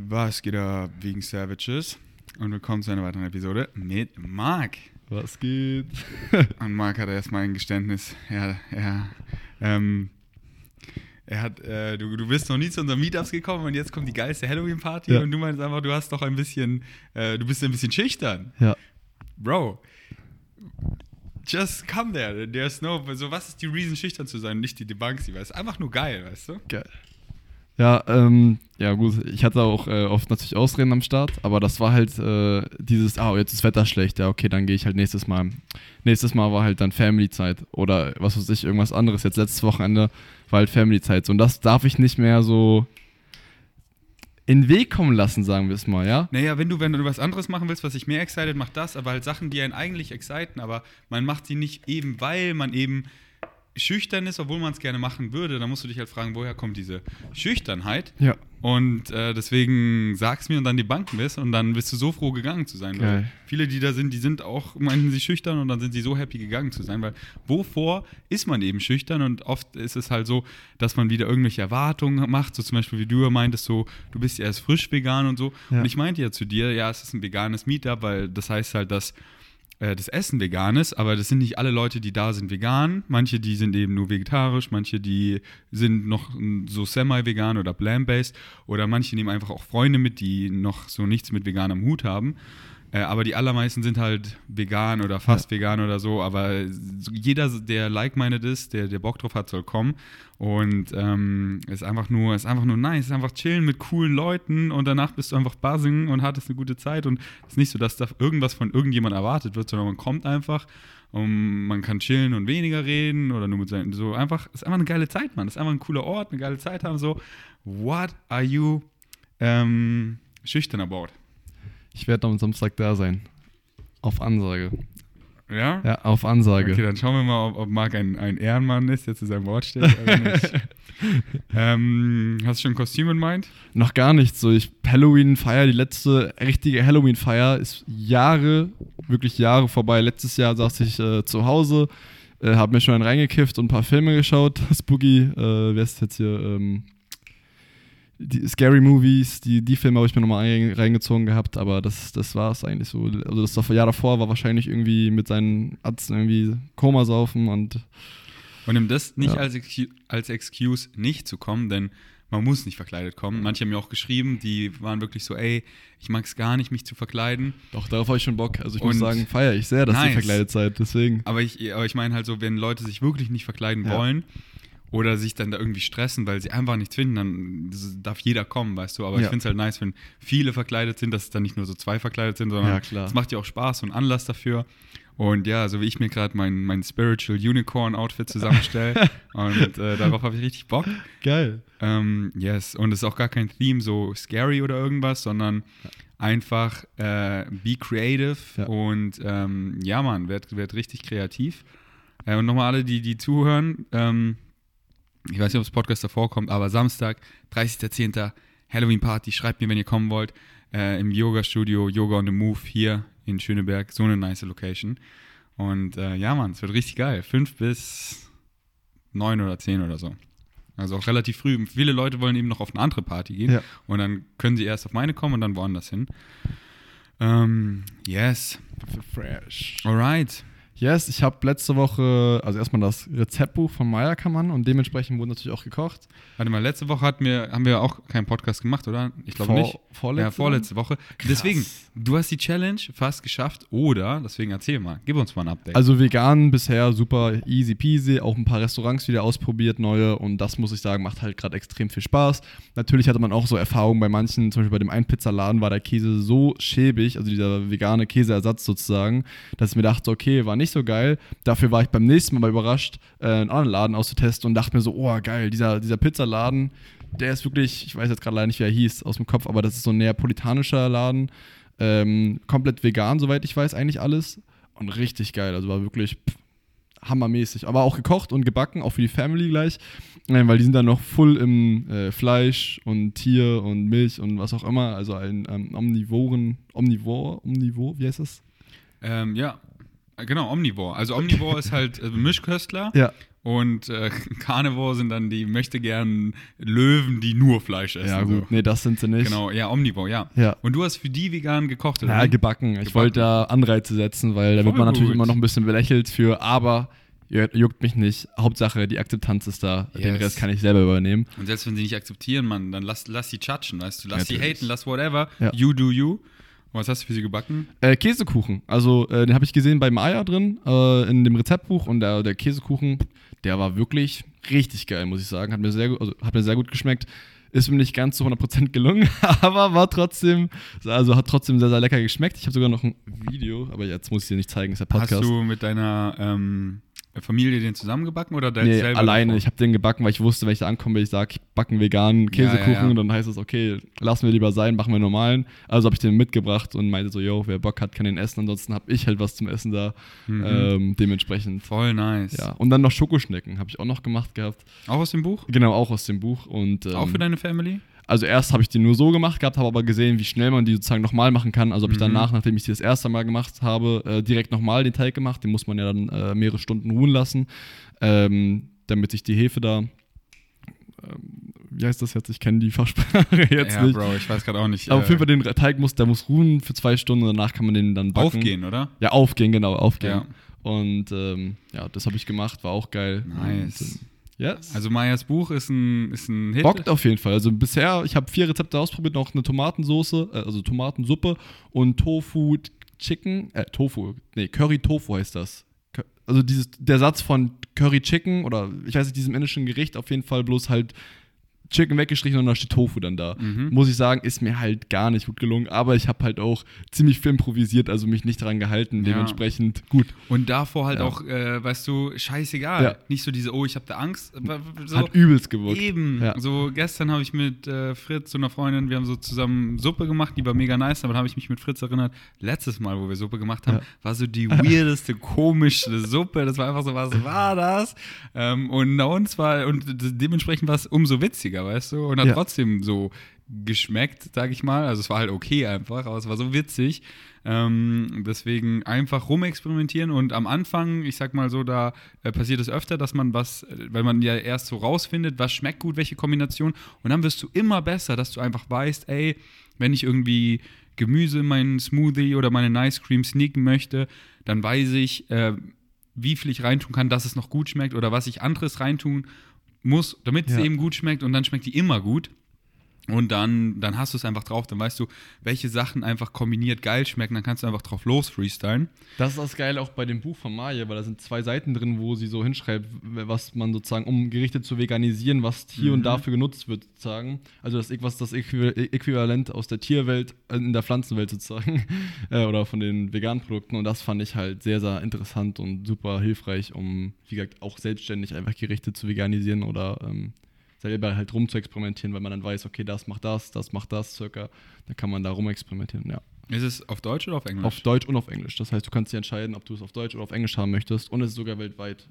Was geht ab wegen Savages? Und willkommen zu einer weiteren Episode mit Marc. Was geht? Und Marc hat erstmal ein Geständnis. Er, er, ähm, er hat, äh, du, du bist noch nie zu unseren Meetups gekommen und jetzt kommt die geilste Halloween-Party Ja. und du meinst einfach, du hast doch ein bisschen, äh, du bist ein bisschen schüchtern. Ja. Bro, just come there. There's no, so was ist die Reason, schüchtern zu sein und nicht die Debunksie, weil es einfach nur geil, weißt du? Geil. Ja, ähm, ja gut, ich hatte auch äh, oft natürlich Ausreden am Start, aber das war halt äh, dieses, ah, jetzt ist Wetter schlecht, ja, okay, dann gehe ich halt nächstes Mal. Nächstes Mal war halt dann Family-Zeit oder was weiß ich, irgendwas anderes. Jetzt letztes Wochenende war halt Family-Zeit. So, und das darf ich nicht mehr so in den Weg kommen lassen, sagen wir es mal, ja? Naja, wenn du, wenn du was anderes machen willst, was dich mehr excited, mach das, aber halt Sachen, die einen eigentlich exciten, aber man macht sie nicht eben, weil man eben schüchtern ist, obwohl man es gerne machen würde, dann musst du dich halt fragen, woher kommt diese Schüchternheit? Ja. Und äh, deswegen sag's mir und dann die Banken bist und dann bist du so froh gegangen zu sein. Weil viele, die da sind, die sind auch, meinten sie schüchtern und dann sind sie so happy gegangen zu sein, weil wovor ist man eben schüchtern und oft ist es halt so, dass man wieder irgendwelche Erwartungen macht, so zum Beispiel wie du ja meintest, so, du bist ja erst frisch vegan und so. Ja. Und ich meinte ja zu dir, ja, es ist ein veganes Meetup, weil das heißt halt, dass äh, das Essen vegan ist, aber das sind nicht alle Leute, die da sind, vegan. Manche, die sind eben nur vegetarisch, manche, die sind noch mm, so semi-vegan oder plant-based oder manche nehmen einfach auch Freunde mit, die noch so nichts mit vegan am Hut haben. Äh, aber die allermeisten sind halt vegan oder fast vegan oder so. Aber jeder, der like-minded ist, der, der Bock drauf hat, soll kommen. Und ähm, ist einfach nur, ist einfach nur nice, ist einfach chillen mit coolen Leuten und danach bist du einfach buzzing und hattest eine gute Zeit. Und es ist nicht so, dass da irgendwas von irgendjemand erwartet wird, sondern man kommt einfach und man kann chillen und weniger reden oder nur mit seinen, so einfach, ist einfach eine geile Zeit, Mann. Ist einfach ein cooler Ort, eine geile Zeit haben. So, what are you ähm, schüchtern about? Ich werde am Samstag da sein. Auf Ansage. Ja? Ja, auf Ansage. Okay, dann schauen wir mal, ob, ob Marc ein, ein Ehrenmann ist, der zu seinem Wort steht. Ähm, hast du schon ein Kostüm in mind? Noch gar nicht so. Ich Halloween-Feier, die letzte richtige Halloween-Feier ist Jahre, wirklich Jahre vorbei. Letztes Jahr saß ich äh, zu Hause, äh, habe mir schon einen reingekifft und ein paar Filme geschaut. Spooky, äh, wer ist jetzt hier? Ähm, die Scary Movies, die, die Filme habe ich mir nochmal ein- reingezogen gehabt, aber das, das war es eigentlich so. Also das Jahr davor war wahrscheinlich irgendwie mit seinen Atzen irgendwie Komasaufen und Und nimm das nicht Ja. als, Excu als Excuse, nicht zu kommen, denn man muss nicht verkleidet kommen. Manche haben mir auch geschrieben, die waren wirklich so, ey, ich mag es gar nicht, mich zu verkleiden. doch, darauf habe ich schon Bock. Also ich Und muss sagen, feiere ich sehr, dass nice. ihr verkleidet seid, deswegen. Aber ich, aber ich meine halt so, wenn Leute sich wirklich nicht verkleiden Ja. wollen oder sich dann da irgendwie stressen, weil sie einfach nichts finden, dann darf jeder kommen, weißt du. Aber ich Ja. finde es halt nice, wenn viele verkleidet sind, dass es dann nicht nur so zwei verkleidet sind, sondern Ja, es macht ja auch Spaß und Anlass dafür. Und ja, so wie ich mir gerade mein, mein Spiritual Unicorn Outfit zusammenstelle und äh, darauf habe ich richtig Bock. Geil. Ähm, yes, und es ist auch gar kein Theme so scary oder irgendwas, sondern einfach äh, be creative Ja. und ähm, ja, Mann, werd, werd richtig kreativ. Äh, und nochmal alle, die, die zuhören, ähm, ich weiß nicht, ob das Podcast davor kommt, aber Samstag, 30.10. Halloween Party, schreibt mir, wenn ihr kommen wollt, äh, im Yoga-Studio Yoga on the Move hier in Schöneberg, so eine nice Location. Und äh, ja, Mann, es wird richtig geil. Fünf bis neun oder zehn oder so. Also auch relativ früh. Viele Leute wollen eben noch auf eine andere Party gehen. Ja. Und dann können sie erst auf meine kommen und dann woanders hin. Ähm, yes. Fresh. Alright. Yes, ich habe letzte Woche, also erstmal das Rezeptbuch von Maya und dementsprechend wurde natürlich auch gekocht. Warte mal, letzte Woche hatten wir, haben wir auch keinen Podcast gemacht, oder? Ich glaube Vor- nicht. vorletzte ja, vorletzte Woche. Deswegen, du hast die Challenge fast geschafft, oder, deswegen erzähl mal, gib uns mal ein Update. Also vegan bisher super easy peasy, auch ein paar Restaurants wieder ausprobiert, neue und das muss ich sagen, macht halt gerade extrem viel Spaß. Natürlich hatte man auch so Erfahrungen bei manchen, zum Beispiel bei dem einen Pizzaladen war der Käse so schäbig, also dieser vegane Käseersatz sozusagen, dass ich mir dachte, okay, war nicht so geil. Dafür war ich beim nächsten Mal überrascht, äh, einen anderen Laden auszutesten und dachte mir so, oh geil, dieser, dieser Pizzaladen, der ist wirklich, ich weiß jetzt gerade leider nicht, wie er hieß aus dem Kopf, aber das ist so ein neapolitanischer Laden, ähm, komplett vegan, soweit ich weiß, eigentlich alles. Und richtig geil, also war wirklich pff, hammermäßig. Aber auch gekocht und gebacken, auch für die Family gleich, äh, weil die sind dann noch full im äh, Fleisch und Tier und Milch und was auch immer. Also ein ähm, Omnivoren, Omnivor, Omnivor, wie heißt das? ähm, ja, Genau, Omnivore. Also Omnivore ist halt äh, Mischköstler. Ja. Und äh, Carnivore sind dann die möchte gern Löwen, die nur Fleisch essen. Ja, gut. So. Nee, das sind sie nicht. Genau, ja, Omnivore, ja. Ja. Und du hast für die vegan gekocht, oder? Ja, wie? gebacken. Ich Gebacken. wollte da Anreize setzen, weil da wird man natürlich gut. immer noch ein bisschen belächelt für, aber ju- juckt mich nicht. Hauptsache, die Akzeptanz ist da. Den Yes. Rest kann ich selber übernehmen. Und selbst wenn sie nicht akzeptieren, Mann, dann lass, lass sie tschatschen, weißt du? Lass sie Natürlich. haten, lass whatever. Ja. You do you. Und was hast du für sie gebacken? Äh, Käsekuchen. Also, äh, den habe ich gesehen bei Maya drin, äh, in dem Rezeptbuch. Und der, der Käsekuchen, der war wirklich richtig geil, muss ich sagen. Hat mir sehr, gut- also, hat mir sehr gut geschmeckt. Ist mir nicht ganz zu 100% gelungen, aber war trotzdem, also hat trotzdem sehr, sehr lecker geschmeckt. Ich habe sogar noch ein Video, aber jetzt muss ich dir nicht zeigen, ist der Podcast. Hast du mit deiner ähm, Familie den zusammengebacken oder dein Nee, selber alleine. davor? Ich habe den gebacken, weil ich wusste, wenn ich da ankomme, wenn ich sage, ich backe einen veganen Käsekuchen, Ja, ja, ja. dann heißt es, okay, lassen wir lieber sein, machen wir normalen. Also habe ich den mitgebracht und meinte so, yo, wer Bock hat, kann den essen. Ansonsten habe ich halt was zum Essen da. Mhm. Ähm, dementsprechend. Voll nice. Ja. Und dann noch Schokoschnecken habe ich auch noch gemacht gehabt. Auch aus dem Buch? Genau, auch aus dem Buch. Und, ähm, Auch für deine Family? Also erst habe ich die nur so gemacht gehabt, habe aber gesehen, wie schnell man die sozusagen nochmal machen kann. Also habe ich Mhm. danach, nachdem ich die das erste Mal gemacht habe, äh, direkt nochmal den Teig gemacht. Den muss man ja dann äh, mehrere Stunden ruhen lassen, ähm, damit sich die Hefe da, ähm, wie heißt das jetzt? Ich kenne die Fachsprache jetzt ja, nicht. Bro, ich weiß gerade auch nicht. Aber äh, auf jeden Fall den Teig muss, der muss ruhen für zwei Stunden und danach kann man den dann backen. aufgehen, oder? Ja, aufgehen, genau, aufgehen. Ja. Und ähm, ja, das habe ich gemacht, war auch geil. Nice. Und, äh, yes. Also Mayas Buch ist ein, ist ein Hit. Bockt auf jeden Fall. Also bisher, ich habe vier Rezepte ausprobiert, noch eine Tomatensoße, äh, also Tomatensuppe und Tofu Chicken, äh, Tofu, nee, Curry Tofu heißt das. Also dieses, der Satz von Curry Chicken oder ich weiß nicht, diesem indischen Gericht auf jeden Fall bloß halt Chicken weggestrichen und da steht Tofu dann da. Mhm. Muss ich sagen, ist mir halt gar nicht gut gelungen, aber ich habe halt auch ziemlich viel improvisiert, also mich nicht daran gehalten, Ja. dementsprechend gut. Und davor halt Ja. auch, äh, weißt du, scheißegal. Ja. Nicht so diese, oh, ich habe da Angst. So, Hat übelst gewirkt. Eben. So gestern habe ich mit äh, Fritz, so einer Freundin, wir haben so zusammen Suppe gemacht, die war mega nice, aber dann habe ich mich mit Fritz erinnert, letztes Mal, wo wir Suppe gemacht haben, war so die weirdeste, komische Suppe. Das war einfach so, was war das? Ähm, und na uns war, und dementsprechend war es umso witziger, weißt du? Und hat Ja. trotzdem so geschmeckt, sag ich mal. Also es war halt okay einfach, aber es war so witzig. Ähm, deswegen einfach rumexperimentieren und am Anfang, ich sag mal so, da äh, passiert es öfter, dass man was, weil man ja erst so rausfindet, was schmeckt gut, welche Kombination und dann wirst du immer besser, dass du einfach weißt, ey, wenn ich irgendwie Gemüse in meinen Smoothie oder meine Nice Cream sneaken möchte, dann weiß ich, äh, wie viel ich reintun kann, dass es noch gut schmeckt oder was ich anderes reintun muss, damit Ja. es eben gut schmeckt und dann schmeckt die immer gut. Und dann, dann hast du es einfach drauf, dann weißt du, welche Sachen einfach kombiniert geil schmecken, dann kannst du einfach drauf los freestylen. Das ist das Geile auch bei dem Buch von Maya, weil da sind zwei Seiten drin, wo sie so hinschreibt, was man sozusagen, um Gerichte zu veganisieren, was hier und Mhm. dafür genutzt wird, sozusagen. Also das was das Äqui- Äquivalent aus der Tierwelt äh, in der Pflanzenwelt sozusagen äh, oder von den veganen Produkten. Und das fand ich halt sehr, sehr interessant und super hilfreich, um, wie gesagt, auch selbstständig einfach Gerichte zu veganisieren oder ähm, selber halt rum zu experimentieren, weil man dann weiß, okay, das macht das, das macht das circa. Da kann man da rum experimentieren, ja. Ist es auf Deutsch oder auf Englisch? Auf Deutsch und auf Englisch. Das heißt, du kannst dir entscheiden, ob du es auf Deutsch oder auf Englisch haben möchtest. Und es ist sogar weltweit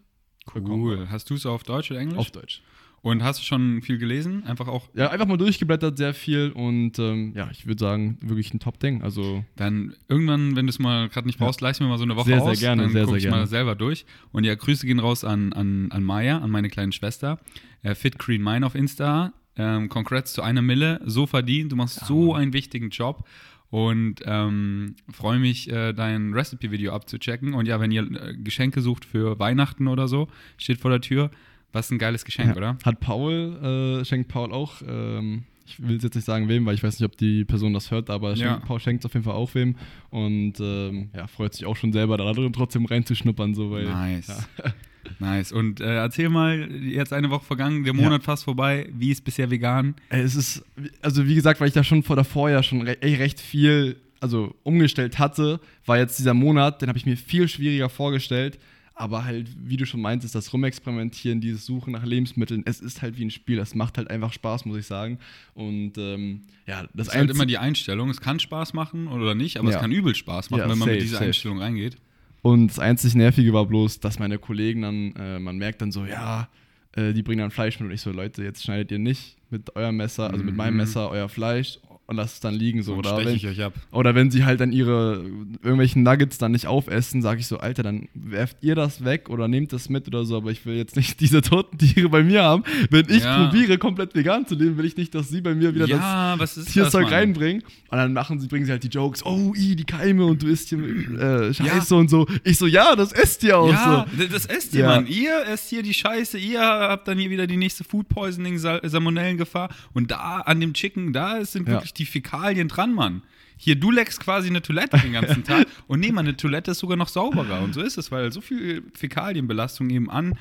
cool. bekommbar. Hast du es auf Deutsch oder Englisch? Auf Deutsch. Und hast du schon viel gelesen? Einfach auch. Ja, einfach mal durchgeblättert, sehr viel. Und ähm, ja, ich würde sagen, wirklich ein Top-Ding. Also, Dann irgendwann, wenn du es mal gerade nicht brauchst, leist mir mal so eine Woche Sehr, sehr aus. gerne, dann sehr, guck sehr ich mal gerne. selber durch. Und ja, Grüße gehen raus an, an, an Maya, an meine kleine Schwester. Äh, Fit Green Mine auf Insta. Ähm, Congrats zu einer Mille. So verdient. Du machst so einen wichtigen Job. Und ähm, freue mich, äh, dein Recipe-Video abzuchecken. Und ja, wenn ihr äh, Geschenke sucht für Weihnachten oder so, steht vor der Tür. Was ein geiles Geschenk, ja. oder? Hat Paul, äh, schenkt Paul auch. Ähm, ich will jetzt nicht sagen, wem, weil ich weiß nicht, ob die Person das hört, aber Ja. schenkt, Paul schenkt es auf jeden Fall auch wem. Und ähm, ja, freut sich auch schon selber, da drin trotzdem reinzuschnuppern. So, weil, Nice. Ja. Nice. Und äh, erzähl mal, jetzt eine Woche vergangen, der Monat fast vorbei. Wie ist bisher vegan? Äh, Es ist, also wie gesagt, weil ich da schon vor davor ja schon re recht viel, also umgestellt hatte, war jetzt dieser Monat, den habe ich mir viel schwieriger vorgestellt. Aber halt, wie du schon meintest, das Rumexperimentieren, dieses Suchen nach Lebensmitteln, es ist halt wie ein Spiel. Das macht halt einfach Spaß, muss ich sagen. Und ähm, ja, das, Das ist halt immer die Einstellung. Es kann Spaß machen oder nicht, aber Ja. es kann übel Spaß machen, Ja, wenn man safe, mit dieser safe. Einstellung reingeht. Und das einzig Nervige war bloß, dass meine Kollegen dann, äh, man merkt dann so, ja, äh, die bringen dann Fleisch mit und ich so, Leute, jetzt schneidet ihr nicht mit eurem Messer, also mit meinem Mhm. Messer euer Fleisch und lasst es dann liegen so. Und Oder wenn, ich euch ab. oder wenn sie halt dann ihre irgendwelchen Nuggets dann nicht aufessen, sage ich so, Alter, dann werft ihr das weg oder nehmt das mit oder so, aber ich will jetzt nicht diese toten Tiere bei mir haben. Wenn ich Ja. probiere, komplett vegan zu leben, will ich nicht, dass sie bei mir wieder Ja, das Tierzeug das, reinbringen. Und dann machen sie, bringen sie halt die Jokes, oh, i, die Keime und du isst hier äh, Scheiße und so. Ich so, ja, das esst ihr auch Ja, so. das esst ihr, Ja. Mann. Ihr esst hier die Scheiße, ihr habt dann hier wieder die nächste Food Poisoning, Sal- Salmonellengefahr. Und da an dem Chicken, da sind Ja. wirklich die Fäkalien dran, Mann. Hier, du leckst quasi eine Toilette den ganzen Tag. Und nee, man, eine Toilette ist sogar noch sauberer. Und so ist es, weil so viel Fäkalienbelastung eben an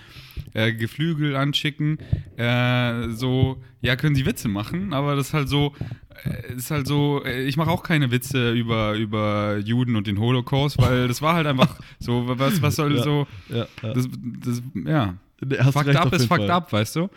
äh, Geflügel, an Chicken, äh, so, ja, können sie Witze machen, aber das ist halt so, äh, ist halt so, äh, ich mache auch keine Witze über, über Juden und den Holocaust, weil das war halt einfach so, was, was soll Ja. so, Ja, ja. das, das, ja, hast fucked recht up ist fucked Fall. up, weißt du?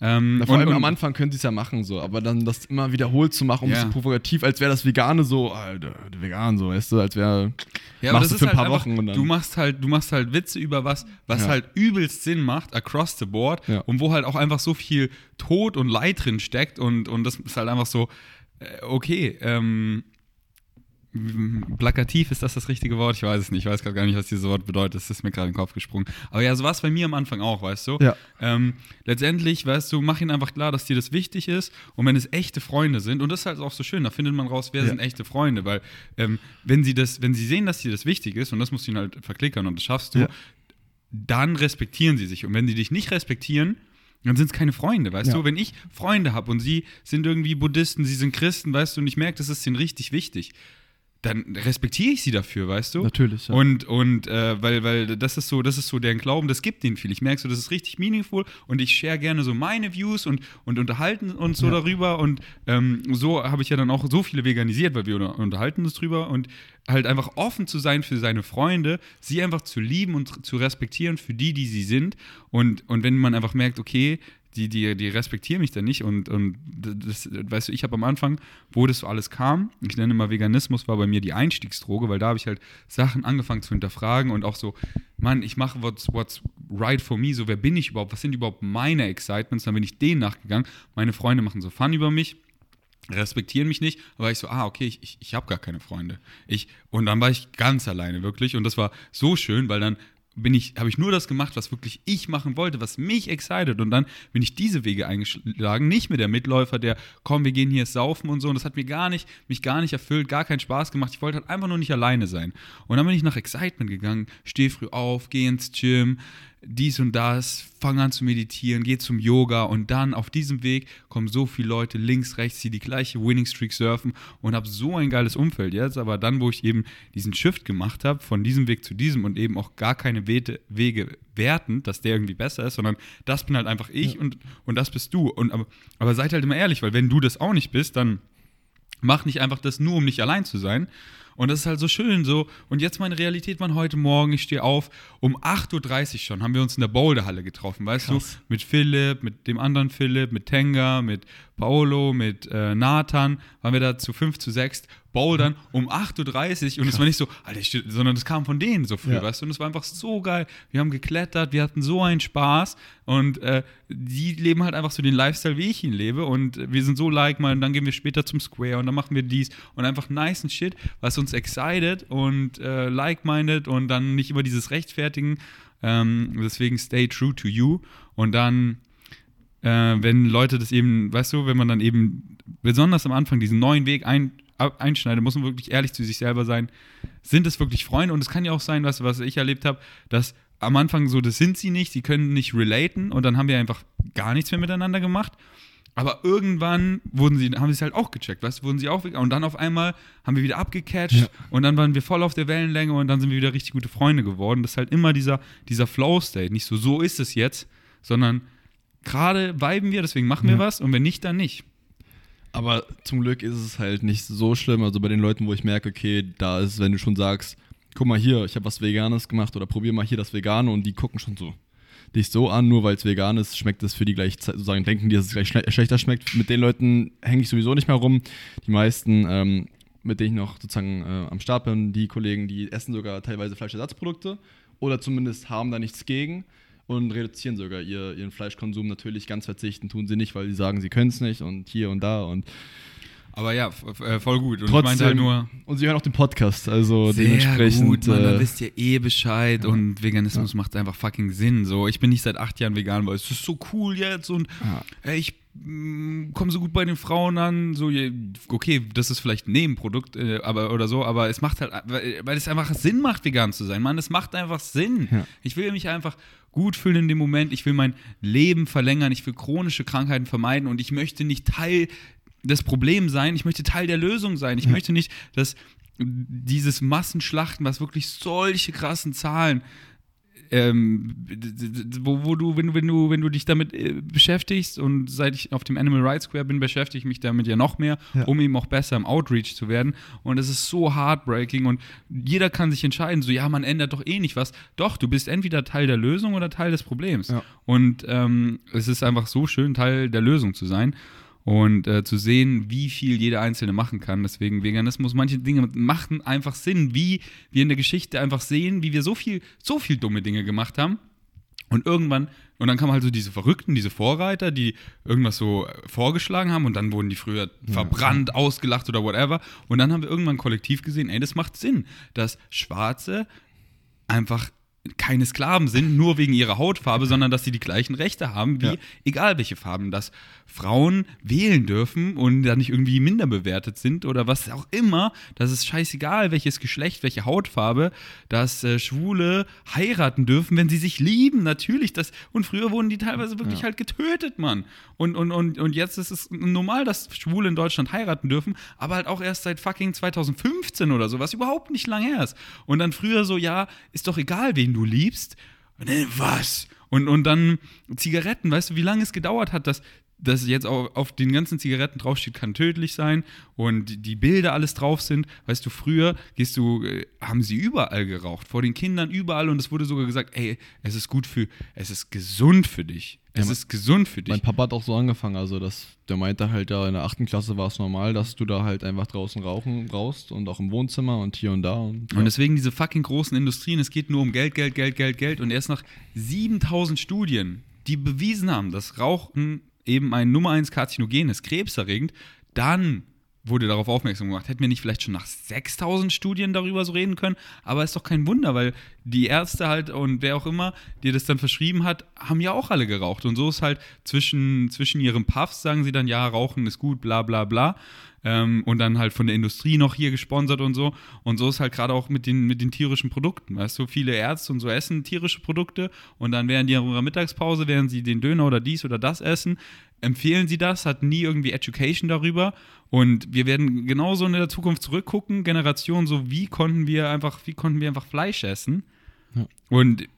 Ähm, vor und- allem und- am Anfang können sie es ja machen, so, aber dann das immer wiederholt zu machen, um Ja. so provokativ, als wäre das Vegane so, Alter, vegan so, weißt du, als wäre. Ja, machst das du ist für ein halt paar einfach, Wochen und dann- du machst halt, du machst halt Witze über was, was Ja. halt übelst Sinn macht, across the board, Ja. und wo halt auch einfach so viel Tod und Leid drin steckt und, und das ist halt einfach so, äh, okay, ähm, plakativ ist das das richtige Wort? Ich weiß es nicht. Ich weiß gerade gar nicht, was dieses Wort bedeutet. Das ist mir gerade in den Kopf gesprungen. Aber ja, so war es bei mir am Anfang auch, weißt du? Ja. Ähm, letztendlich, weißt du, mach ihnen einfach klar, dass dir das wichtig ist. Und wenn es echte Freunde sind, und das ist halt auch so schön, da findet man raus, wer Ja. sind echte Freunde. Weil, ähm, wenn sie das, wenn sie sehen, dass dir das wichtig ist, und das musst du ihnen halt verklickern und das schaffst du, Ja. dann respektieren sie sich. Und wenn sie dich nicht respektieren, dann sind es keine Freunde, weißt Ja. du? Wenn ich Freunde habe und sie sind irgendwie Buddhisten, sie sind Christen, weißt du, und ich merke, das ist ihnen richtig wichtig, dann respektiere ich sie dafür, weißt du? Natürlich, ja. Und, und äh, weil, weil das ist so, das ist so deren Glauben, das gibt ihnen viel. Ich merke so, das ist richtig meaningful und ich share gerne so meine Views und, und unterhalten uns so Ja. darüber. Und ähm, so habe ich ja dann auch so viele veganisiert, weil wir unter- unterhalten uns drüber und halt einfach offen zu sein für seine Freunde, sie einfach zu lieben und zu respektieren für die, die sie sind. Und, und wenn man einfach merkt, okay, die, die, die respektieren mich dann nicht und, und das, weißt du, ich habe am Anfang, wo das so alles kam, ich nenne mal Veganismus, war bei mir die Einstiegsdroge, weil da habe ich halt Sachen angefangen zu hinterfragen und auch so, Mann, ich mache what's, what's right for me, so wer bin ich überhaupt, was sind überhaupt meine Excitements, dann bin ich denen nachgegangen, meine Freunde machen so Fun über mich, respektieren mich nicht, aber ich so, ah, okay, ich, ich, ich habe gar keine Freunde. Ich, und dann war ich ganz alleine, wirklich. Und das war so schön, weil dann bin ich, habe ich nur das gemacht, was wirklich ich machen wollte, was mich excited. Und dann bin ich diese Wege eingeschlagen, nicht mit der Mitläufer, der, komm, wir gehen hier saufen und so. Und das hat mir gar nicht, mich gar nicht erfüllt, gar keinen Spaß gemacht. Ich wollte halt einfach nur nicht alleine sein. Und dann bin ich nach Excitement gegangen, stehe früh auf, gehe ins Gym, dies und das, fange an zu meditieren, gehe zum Yoga und dann auf diesem Weg kommen so viele Leute links, rechts, die die gleiche Winning Streak surfen und habe so ein geiles Umfeld jetzt. Aber dann, wo ich eben diesen Shift gemacht habe, von diesem Weg zu diesem und eben auch gar keine Wete, Wege werten, dass der irgendwie besser ist, sondern das bin halt einfach ich und, und das bist du. Und, aber, aber seid halt immer ehrlich, weil wenn du das auch nicht bist, dann mach nicht einfach das nur, um nicht allein zu sein. Und das ist halt so schön so. Und jetzt meine Realität, man, heute Morgen, ich stehe auf, um 8.30 Uhr schon, haben wir uns in der Boulderhalle getroffen, weißt Krass. du? Mit Philipp, mit dem anderen Philipp, mit Tenga, mit Paolo, mit äh, Nathan, waren wir da zu 5 zu 6 bouldern um 8.30 Uhr und es war nicht so, Alter, ich, sondern das kam von denen so früh, Ja. weißt du? Und es war einfach so geil. Wir haben geklettert, wir hatten so einen Spaß und äh, die leben halt einfach so den Lifestyle, wie ich ihn lebe und wir sind so like mal und dann gehen wir später zum Square und dann machen wir dies und einfach nice and shit, was uns excited und äh, like-minded und dann nicht immer dieses Rechtfertigen. Ähm, deswegen stay true to you und dann äh, wenn Leute das eben, weißt du, wenn man dann eben besonders am Anfang diesen neuen Weg ein, einschneidet, muss man wirklich ehrlich zu sich selber sein. Sind es wirklich Freunde? Und es kann ja auch sein, du, was ich erlebt habe, dass am Anfang so, das sind sie nicht, sie können nicht relaten und dann haben wir einfach gar nichts mehr miteinander gemacht. Aber irgendwann wurden sie, haben sie es halt auch gecheckt, weißt wurden sie auch. Und dann auf einmal haben wir wieder abgecatcht Ja. und dann waren wir voll auf der Wellenlänge und dann sind wir wieder richtig gute Freunde geworden. Das ist halt immer dieser, dieser Flow-State. Nicht so, so ist es jetzt, sondern gerade viben wir, deswegen machen wir Ja. was und wenn nicht, dann nicht. Aber zum Glück ist es halt nicht so schlimm. Also bei den Leuten, wo ich merke, okay, da ist, wenn du schon sagst, guck mal hier, ich habe was Veganes gemacht oder probier mal hier das Vegane und die gucken schon so dich so an, nur weil es vegan ist, schmeckt es für die gleich, sozusagen denken die, dass es gleich schle schlechter schmeckt. Mit den Leuten hänge ich sowieso nicht mehr rum. Die meisten, ähm, mit denen ich noch sozusagen äh, am Start bin, die Kollegen, die essen sogar teilweise Fleischersatzprodukte oder zumindest haben da nichts gegen und reduzieren sogar ihr, ihren Fleischkonsum. Natürlich ganz verzichten tun sie nicht, weil sie sagen, sie können es nicht und hier und da und Aber ja, äh, voll gut. Und ich Trotzdem, meinte halt nur, und sie hören auch den Podcast, also sehr dementsprechend. gut, Mann, da äh, wisst ihr eh Bescheid und Veganismus macht einfach fucking Sinn. So, ich bin nicht seit acht Jahren vegan, weil es ist so cool jetzt und Ja. ey, ich komme so gut bei den Frauen an. So, okay, das ist vielleicht ein Nebenprodukt, äh, aber oder so, aber es macht halt, weil, weil es einfach Sinn macht, vegan zu sein. Mann, es macht einfach Sinn. Ja. Ich will mich einfach gut fühlen in dem Moment. Ich will mein Leben verlängern. Ich will chronische Krankheiten vermeiden und ich möchte nicht Teil des Problems sein. Ich möchte Teil der Lösung sein. Ich möchte nicht, dass dieses Massenschlachten, was wirklich solche krassen Zahlen ähm, wo, wo du, wenn du, wenn du, wenn du dich damit äh, beschäftigst und seit ich auf dem Animal Rights Square bin, beschäftige ich mich damit ja noch mehr, Ja. um eben auch besser im Outreach zu werden. Und es ist so heartbreaking und jeder kann sich entscheiden, so ja, man ändert doch eh nicht was. Doch, du bist entweder Teil der Lösung oder Teil des Problems. Ja. Und ähm, es ist einfach so schön, Teil der Lösung zu sein und äh, zu sehen, wie viel jeder Einzelne machen kann. Deswegen Veganismus, manche Dinge machen einfach Sinn, wie wir in der Geschichte einfach sehen, wie wir so viel, so viel dumme Dinge gemacht haben. Und irgendwann, und dann kamen halt so diese Verrückten, diese Vorreiter, die irgendwas so äh, vorgeschlagen haben und dann wurden die früher verbrannt, ausgelacht oder whatever. Und dann haben wir irgendwann kollektiv gesehen, ey, das macht Sinn, dass Schwarze einfach keine Sklaven sind, nur wegen ihrer Hautfarbe, sondern dass sie die gleichen Rechte haben, wie Ja. egal welche Farben, dass Frauen wählen dürfen und da nicht irgendwie minder bewertet sind oder was auch immer, das ist scheißegal, welches Geschlecht, welche Hautfarbe, dass äh, Schwule heiraten dürfen, wenn sie sich lieben, natürlich, das, und früher wurden die teilweise wirklich Ja. halt getötet, Mann. Und, und, und, und jetzt ist es normal, dass Schwule in Deutschland heiraten dürfen, aber halt auch erst seit fucking 2015 oder so, was überhaupt nicht lang her ist. Und dann früher so, ja, ist doch egal, wen du liebst. Und dann, was? Und, und dann Zigaretten, weißt du, wie lange es gedauert hat, dass, dass jetzt auf, auf den ganzen Zigaretten draufsteht, kann tödlich sein und die- die Bilder alles drauf sind. Weißt du, früher gehst du, äh, haben sie überall geraucht, vor den Kindern überall und es wurde sogar gesagt, ey, es ist gut für, es ist gesund für dich. Es Ja, ist gesund für dich. Mein Papa hat auch so angefangen, also das, der meinte halt da in der achten Klasse war es normal, dass du da halt einfach draußen rauchen brauchst und auch im Wohnzimmer und hier und da. Und, Und deswegen diese fucking großen Industrien, es geht nur um Geld, Geld, Geld, Geld, Geld. Und erst nach 7000 Studien, die bewiesen haben, dass Rauchen eben ein Nummer 1 Karzinogen ist, krebserregend, dann wurde darauf aufmerksam gemacht. Hätten wir nicht vielleicht schon nach 6000 Studien darüber so reden können? Aber ist doch kein Wunder, weil die Ärzte halt und wer auch immer, dir das dann verschrieben hat, haben ja auch alle geraucht. Und so ist halt zwischen, zwischen ihren Puffs, sagen sie dann, ja, Rauchen ist gut, bla bla bla. Ähm, und dann halt von der Industrie noch hier gesponsert und so. Und so ist halt gerade auch mit den, mit den tierischen Produkten. Weißt du, viele Ärzte und so essen tierische Produkte und dann während ihrer Mittagspause, während sie den Döner oder dies oder das essen, empfehlen sie das, hat nie irgendwie Education darüber. Und wir werden genauso in der Zukunft zurückgucken, Generationen, so wie konnten wir einfach, wie konnten wir einfach Fleisch essen? Ja. Und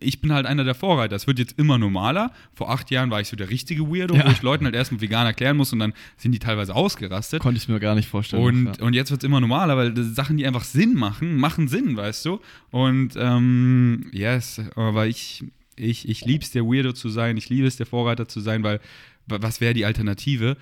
ich bin halt einer der Vorreiter. Es wird jetzt immer normaler. Vor acht Jahren war ich so der richtige Weirdo, Ja. wo ich Leuten halt erstmal vegan erklären muss und dann sind die teilweise ausgerastet. konnte ich mir gar nicht vorstellen. Und, ja. und jetzt wird es immer normaler, weil Sachen, die einfach Sinn machen, machen Sinn, weißt du? Und ähm, yes, aber ich, ich, ich liebe es, der Weirdo zu sein, ich liebe es, der Vorreiter zu sein, weil wa- was wäre die Alternative?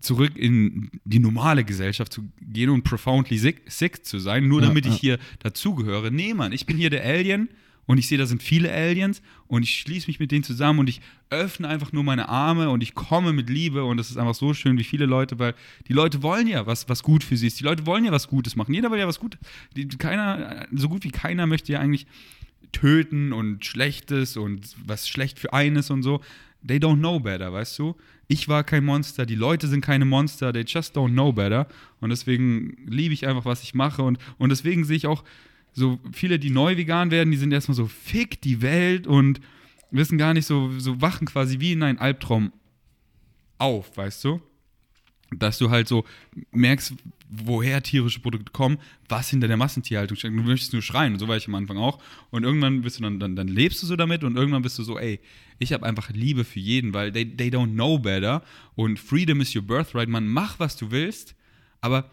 Zurück in die normale Gesellschaft zu gehen und profoundly sick, sick zu sein, nur Ja, damit ich ja. hier dazugehöre. Nee, Mann, ich bin hier der Alien und ich sehe, da sind viele Aliens und ich schließe mich mit denen zusammen und ich öffne einfach nur meine Arme und ich komme mit Liebe und das ist einfach so schön, wie viele Leute, weil die Leute wollen ja was, was gut für sie ist. Die Leute wollen ja was Gutes machen. Jeder will ja was Gutes. Die, keiner, so gut wie keiner möchte ja eigentlich töten und Schlechtes und was schlecht für einen ist und so. They don't know better, weißt du? Ich war kein Monster, die Leute sind keine Monster, they just don't know better. Und deswegen liebe ich einfach, was ich mache. Und, und deswegen sehe ich auch so viele, die neu vegan werden, die sind erstmal so, fick die Welt und wissen gar nicht so, so wachen quasi wie in einen Albtraum auf, weißt du? Dass du halt so merkst, woher tierische Produkte kommen, was hinter der Massentierhaltung steckt. Du möchtest nur schreien, und so war ich am Anfang auch. Und irgendwann bist du dann, dann, dann lebst du so damit und irgendwann bist du so, ey, ich habe einfach Liebe für jeden, weil they, they don't know better. Und Freedom is your birthright. Man mach, was du willst, aber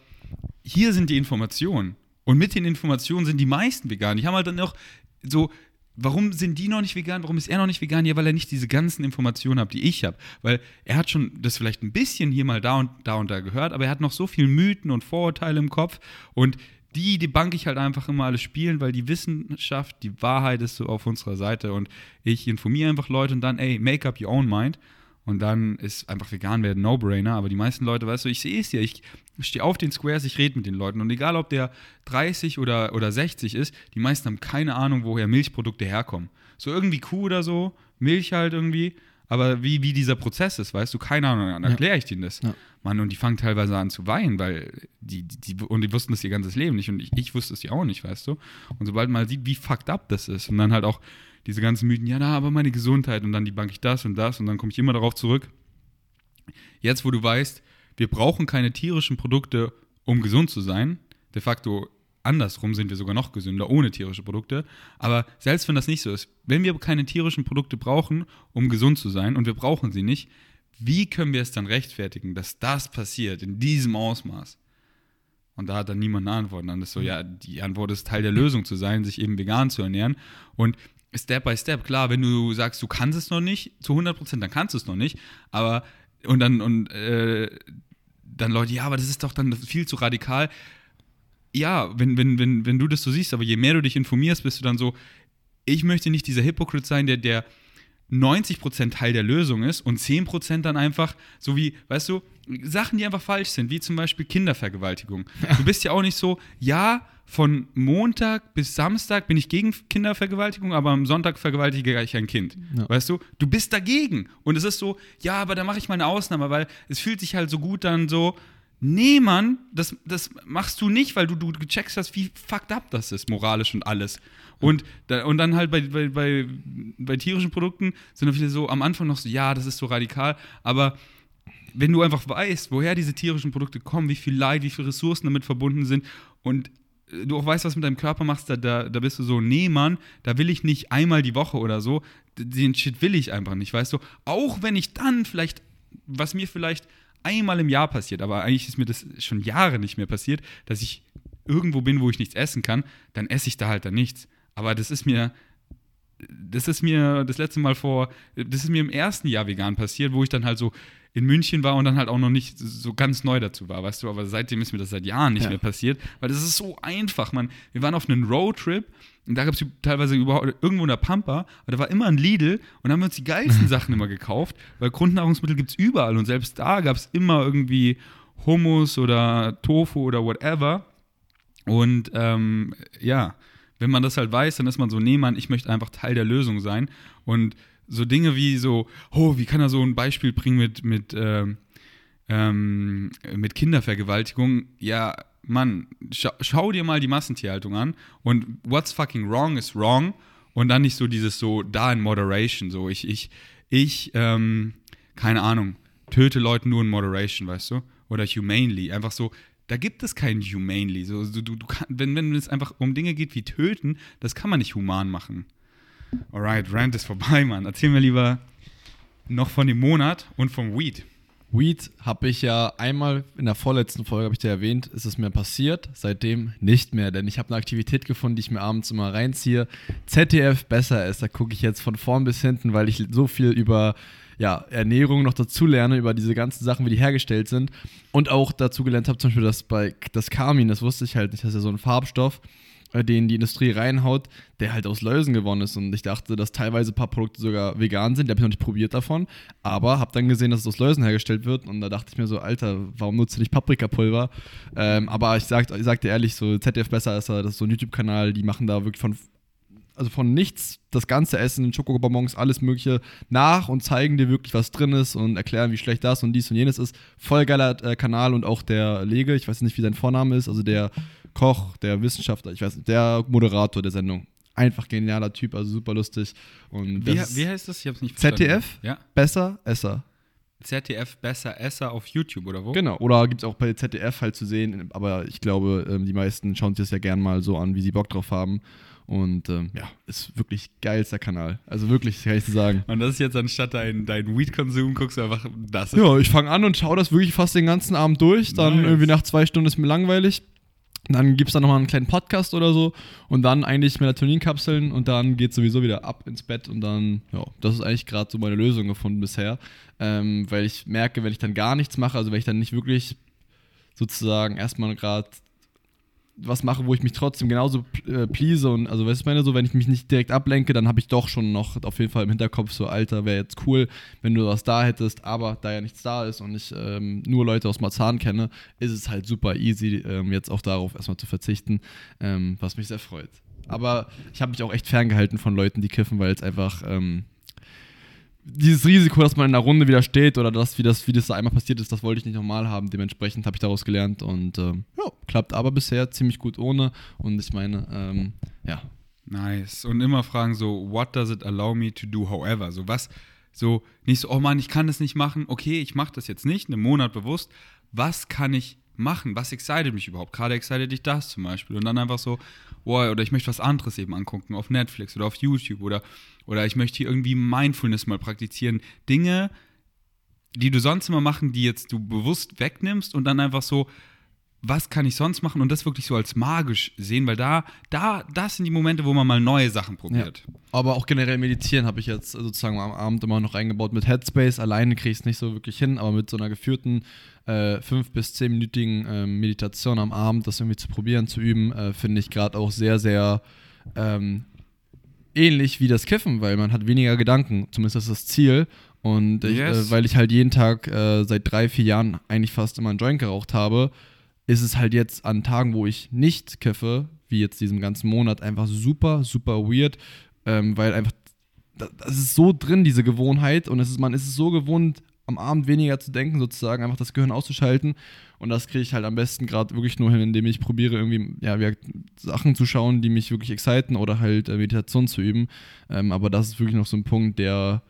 hier sind die Informationen. Und mit den Informationen sind die meisten vegan. Die haben halt dann auch so, warum sind die noch nicht vegan? Warum ist er noch nicht vegan? Ja, weil er nicht diese ganzen Informationen hat, die ich habe. Weil er hat schon das vielleicht ein bisschen hier mal da und da und da gehört, aber er hat noch so viel Mythen und Vorurteile im Kopf. Und die, die bank ich halt einfach immer alles spielen, weil die Wissenschaft, die Wahrheit ist so auf unserer Seite. Und ich informiere einfach Leute und dann, ey, make up your own mind. Und dann ist einfach vegan werden No-Brainer. Aber die meisten Leute, weißt du, ich sehe es ja, ich stehe auf den Squares, ich rede mit den Leuten. Und egal, ob der 30 oder, oder 60 ist, die meisten haben keine Ahnung, woher Milchprodukte herkommen. So irgendwie Kuh oder so, Milch halt irgendwie. Aber wie, wie dieser Prozess ist, weißt du, keine Ahnung, dann erkläre ich denen das. Ja. Mann, und die fangen teilweise an zu weinen, weil die, die, die, und die wussten das ihr ganzes Leben nicht und ich, ich wusste es ja auch nicht, weißt du. Und sobald man sieht, wie fucked up das ist und dann halt auch diese ganzen Mythen, ja, na, aber meine Gesundheit und dann die bank ich das und das und dann komme ich immer darauf zurück. Jetzt, wo du weißt, wir brauchen keine tierischen Produkte, um gesund zu sein, de facto andersrum sind wir sogar noch gesünder ohne tierische Produkte. Aber selbst wenn das nicht so ist, wenn wir keine tierischen Produkte brauchen, um gesund zu sein und wir brauchen sie nicht, wie können wir es dann rechtfertigen, dass das passiert in diesem Ausmaß? Und da hat dann niemand eine Antwort. Dann ist so, ja, die Antwort ist Teil der Lösung zu sein, sich eben vegan zu ernähren. Und Step by Step, klar, wenn du sagst, du kannst es noch nicht zu 100 Prozent, dann kannst du es noch nicht. Aber, und dann, und, äh, dann Leute, ja, aber das ist doch dann viel zu radikal. Ja, wenn, wenn, wenn, wenn du das so siehst, aber je mehr du dich informierst, bist du dann so, ich möchte nicht dieser Hypocrite sein, der, der 90% Teil der Lösung ist und 10% dann einfach, so wie, weißt du, Sachen, die einfach falsch sind, wie zum Beispiel Kindervergewaltigung. Du bist ja auch nicht so, ja, von Montag bis Samstag bin ich gegen Kindervergewaltigung, aber am Sonntag vergewaltige ich ein Kind. Ja. Weißt du? Du bist dagegen. Und es ist so, ja, aber da mache ich mal eine Ausnahme, weil es fühlt sich halt so gut dann so, Nee, Mann, das, das machst du nicht, weil du, du gecheckst hast, wie fucked up das ist, moralisch und alles. Und, da, und dann halt bei, bei, bei, bei tierischen Produkten sind dann viele so am Anfang noch so, ja, das ist so radikal, aber wenn du einfach weißt, woher diese tierischen Produkte kommen, wie viel Leid, wie viele Ressourcen damit verbunden sind und du auch weißt, was mit deinem Körper machst, da, da, da bist du so, nee, Mann, da will ich nicht einmal die Woche oder so, den Shit will ich einfach nicht, weißt du? Auch wenn ich dann vielleicht, was mir vielleicht einmal im Jahr passiert, aber eigentlich ist mir das schon Jahre nicht mehr passiert, dass ich irgendwo bin, wo ich nichts essen kann, dann esse ich da halt dann nichts. Aber das ist mir, das ist mir das letzte Mal vor, das ist mir im ersten Jahr vegan passiert, wo ich dann halt so in München war und dann halt auch noch nicht so ganz neu dazu war, weißt du, aber seitdem ist mir das seit Jahren nicht Ja. mehr passiert, weil das ist so einfach, man. Wir waren auf einem Roadtrip und da gab es teilweise überhaupt irgendwo in der Pampa, aber da war immer ein Lidl und da haben wir uns die geilsten Sachen immer gekauft, weil Grundnahrungsmittel gibt es überall und selbst da gab es immer irgendwie Hummus oder Tofu oder whatever. Und ähm, ja, wenn man das halt weiß, dann ist man so, nee, Mann, ich möchte einfach Teil der Lösung sein. Und so Dinge wie so, oh, wie kann er so ein Beispiel bringen mit, mit, ähm, ähm, mit Kindervergewaltigung? Ja, Mann, schau, schau dir mal die Massentierhaltung an und what's fucking wrong is wrong und dann nicht so dieses so da in Moderation, so ich, ich, ich, ähm, keine Ahnung, töte Leute nur in Moderation, weißt du? Oder humanely, einfach so, da gibt es kein humanely. So, du, du, kann, wenn, wenn es einfach um Dinge geht wie töten, das kann man nicht human machen. Alright, Rant ist vorbei, Mann. Erzähl mir lieber noch von dem Monat und vom Weed. Weed habe ich ja einmal in der vorletzten Folge, habe ich dir erwähnt, ist es mir passiert, seitdem nicht mehr, denn ich habe eine Aktivität gefunden, die ich mir abends immer reinziehe. ZDF besser ist, da gucke ich jetzt von vorn bis hinten, weil ich so viel über ja, Ernährung noch dazu lerne, über diese ganzen Sachen, wie die hergestellt sind und auch dazu gelernt habe, zum Beispiel, dass bei das Carmin, das wusste ich halt nicht, das ist ja so ein Farbstoff, den die Industrie reinhaut, der halt aus Läusen gewonnen ist. Und ich dachte, dass teilweise ein paar Produkte sogar vegan sind. Die habe ich noch nicht probiert davon. Aber habe dann gesehen, dass es aus Läusen hergestellt wird. Und da dachte ich mir so, Alter, warum nutzt du nicht Paprikapulver? Ähm, aber ich, sag, ich sag dir ehrlich, so ZDF Besser ist, das ist so ein YouTube-Kanal, die machen da wirklich von also von nichts das ganze Essen, Schokobonbons, alles Mögliche nach und zeigen dir wirklich, was drin ist und erklären, wie schlecht das und dies und jenes ist. Voll geiler äh, Kanal und auch der Lege, ich weiß nicht, wie sein Vorname ist, also der Koch, der Wissenschaftler, ich weiß nicht, der Moderator der Sendung. Einfach genialer Typ, also super lustig. Und Wie, wie heißt das? Ich hab's nicht verstanden. ZDF? Ja. besser, Esser. ZDF Besser Esser auf YouTube oder wo? Genau. Oder gibt es auch bei ZDF halt zu sehen, aber ich glaube, ähm, die meisten schauen sich das ja gern mal so an, wie sie Bock drauf haben. Und ähm, ja, ist wirklich geilster Kanal. Also wirklich, kann ich dir sagen. Und das ist jetzt anstatt dein, dein Weed-Konsum, guckst du einfach das. Ja, ich fange an und schaue das wirklich fast den ganzen Abend durch. Dann Nice. irgendwie nach zwei Stunden ist mir langweilig. Dann gibt es dann nochmal einen kleinen Podcast oder so. Und dann eigentlich Melatoninkapseln und dann geht sowieso wieder ab ins Bett. Und dann, ja, das ist eigentlich gerade so meine Lösung gefunden bisher. Ähm, weil ich merke, wenn ich dann gar nichts mache, also wenn ich dann nicht wirklich sozusagen erstmal gerade was mache, wo ich mich trotzdem genauso äh, please und also weißt du, meine so, wenn ich mich nicht direkt ablenke, dann habe ich doch schon noch auf jeden Fall im Hinterkopf so, Alter, wäre jetzt cool, wenn du was da hättest, aber da ja nichts da ist und ich ähm, nur Leute aus Marzahn kenne, ist es halt super easy, ähm, jetzt auch darauf erstmal zu verzichten, ähm, was mich sehr freut. Aber ich habe mich auch echt ferngehalten von Leuten, die kiffen, weil es einfach ähm, dieses Risiko, dass man in einer Runde wieder steht oder das, wie das, wie das da einmal passiert ist, das wollte ich nicht nochmal haben. Dementsprechend habe ich daraus gelernt und äh, ja, klappt aber bisher ziemlich gut ohne. Und ich meine, ähm, ja. Nice. Und immer fragen so, what does it allow me to do however? So was, so nicht so, oh Mann, ich kann das nicht machen. Okay, ich mache das jetzt nicht, einen Monat bewusst. Was kann ich machen? Was excited mich überhaupt? Gerade excited dich das zum Beispiel. Und dann einfach so, boah, oder ich möchte was anderes eben angucken auf Netflix oder auf YouTube oder, oder ich möchte hier irgendwie Mindfulness mal praktizieren. Dinge, die du sonst immer machen, die jetzt du bewusst wegnimmst und dann einfach so, was kann ich sonst machen und das wirklich so als magisch sehen, weil da, da, das sind die Momente, wo man mal neue Sachen probiert. Ja. Aber auch generell meditieren habe ich jetzt sozusagen am Abend immer noch eingebaut mit Headspace. Alleine kriege ich es nicht so wirklich hin, aber mit so einer geführten äh, fünf bis zehnminütigen äh, Meditation am Abend, das irgendwie zu probieren, zu üben, äh, finde ich gerade auch sehr, sehr ähm, ähnlich wie das Kiffen, weil man hat weniger Gedanken, zumindest ist das Ziel. Und ich, yes. Äh, weil ich halt jeden Tag äh, seit drei, vier Jahren eigentlich fast immer einen Joint geraucht habe, ist es halt jetzt an Tagen, wo ich nicht kiffe, wie jetzt diesen ganzen Monat, einfach super, super weird, ähm, weil einfach, das ist so drin, diese Gewohnheit, und es ist, man ist es so gewohnt, am Abend weniger zu denken, sozusagen, einfach das Gehirn auszuschalten. Und das kriege ich halt am besten gerade wirklich nur hin, indem ich probiere, irgendwie ja, Sachen zu schauen, die mich wirklich exciten oder halt äh, Meditation zu üben. Ähm, aber das ist wirklich noch so ein Punkt, der,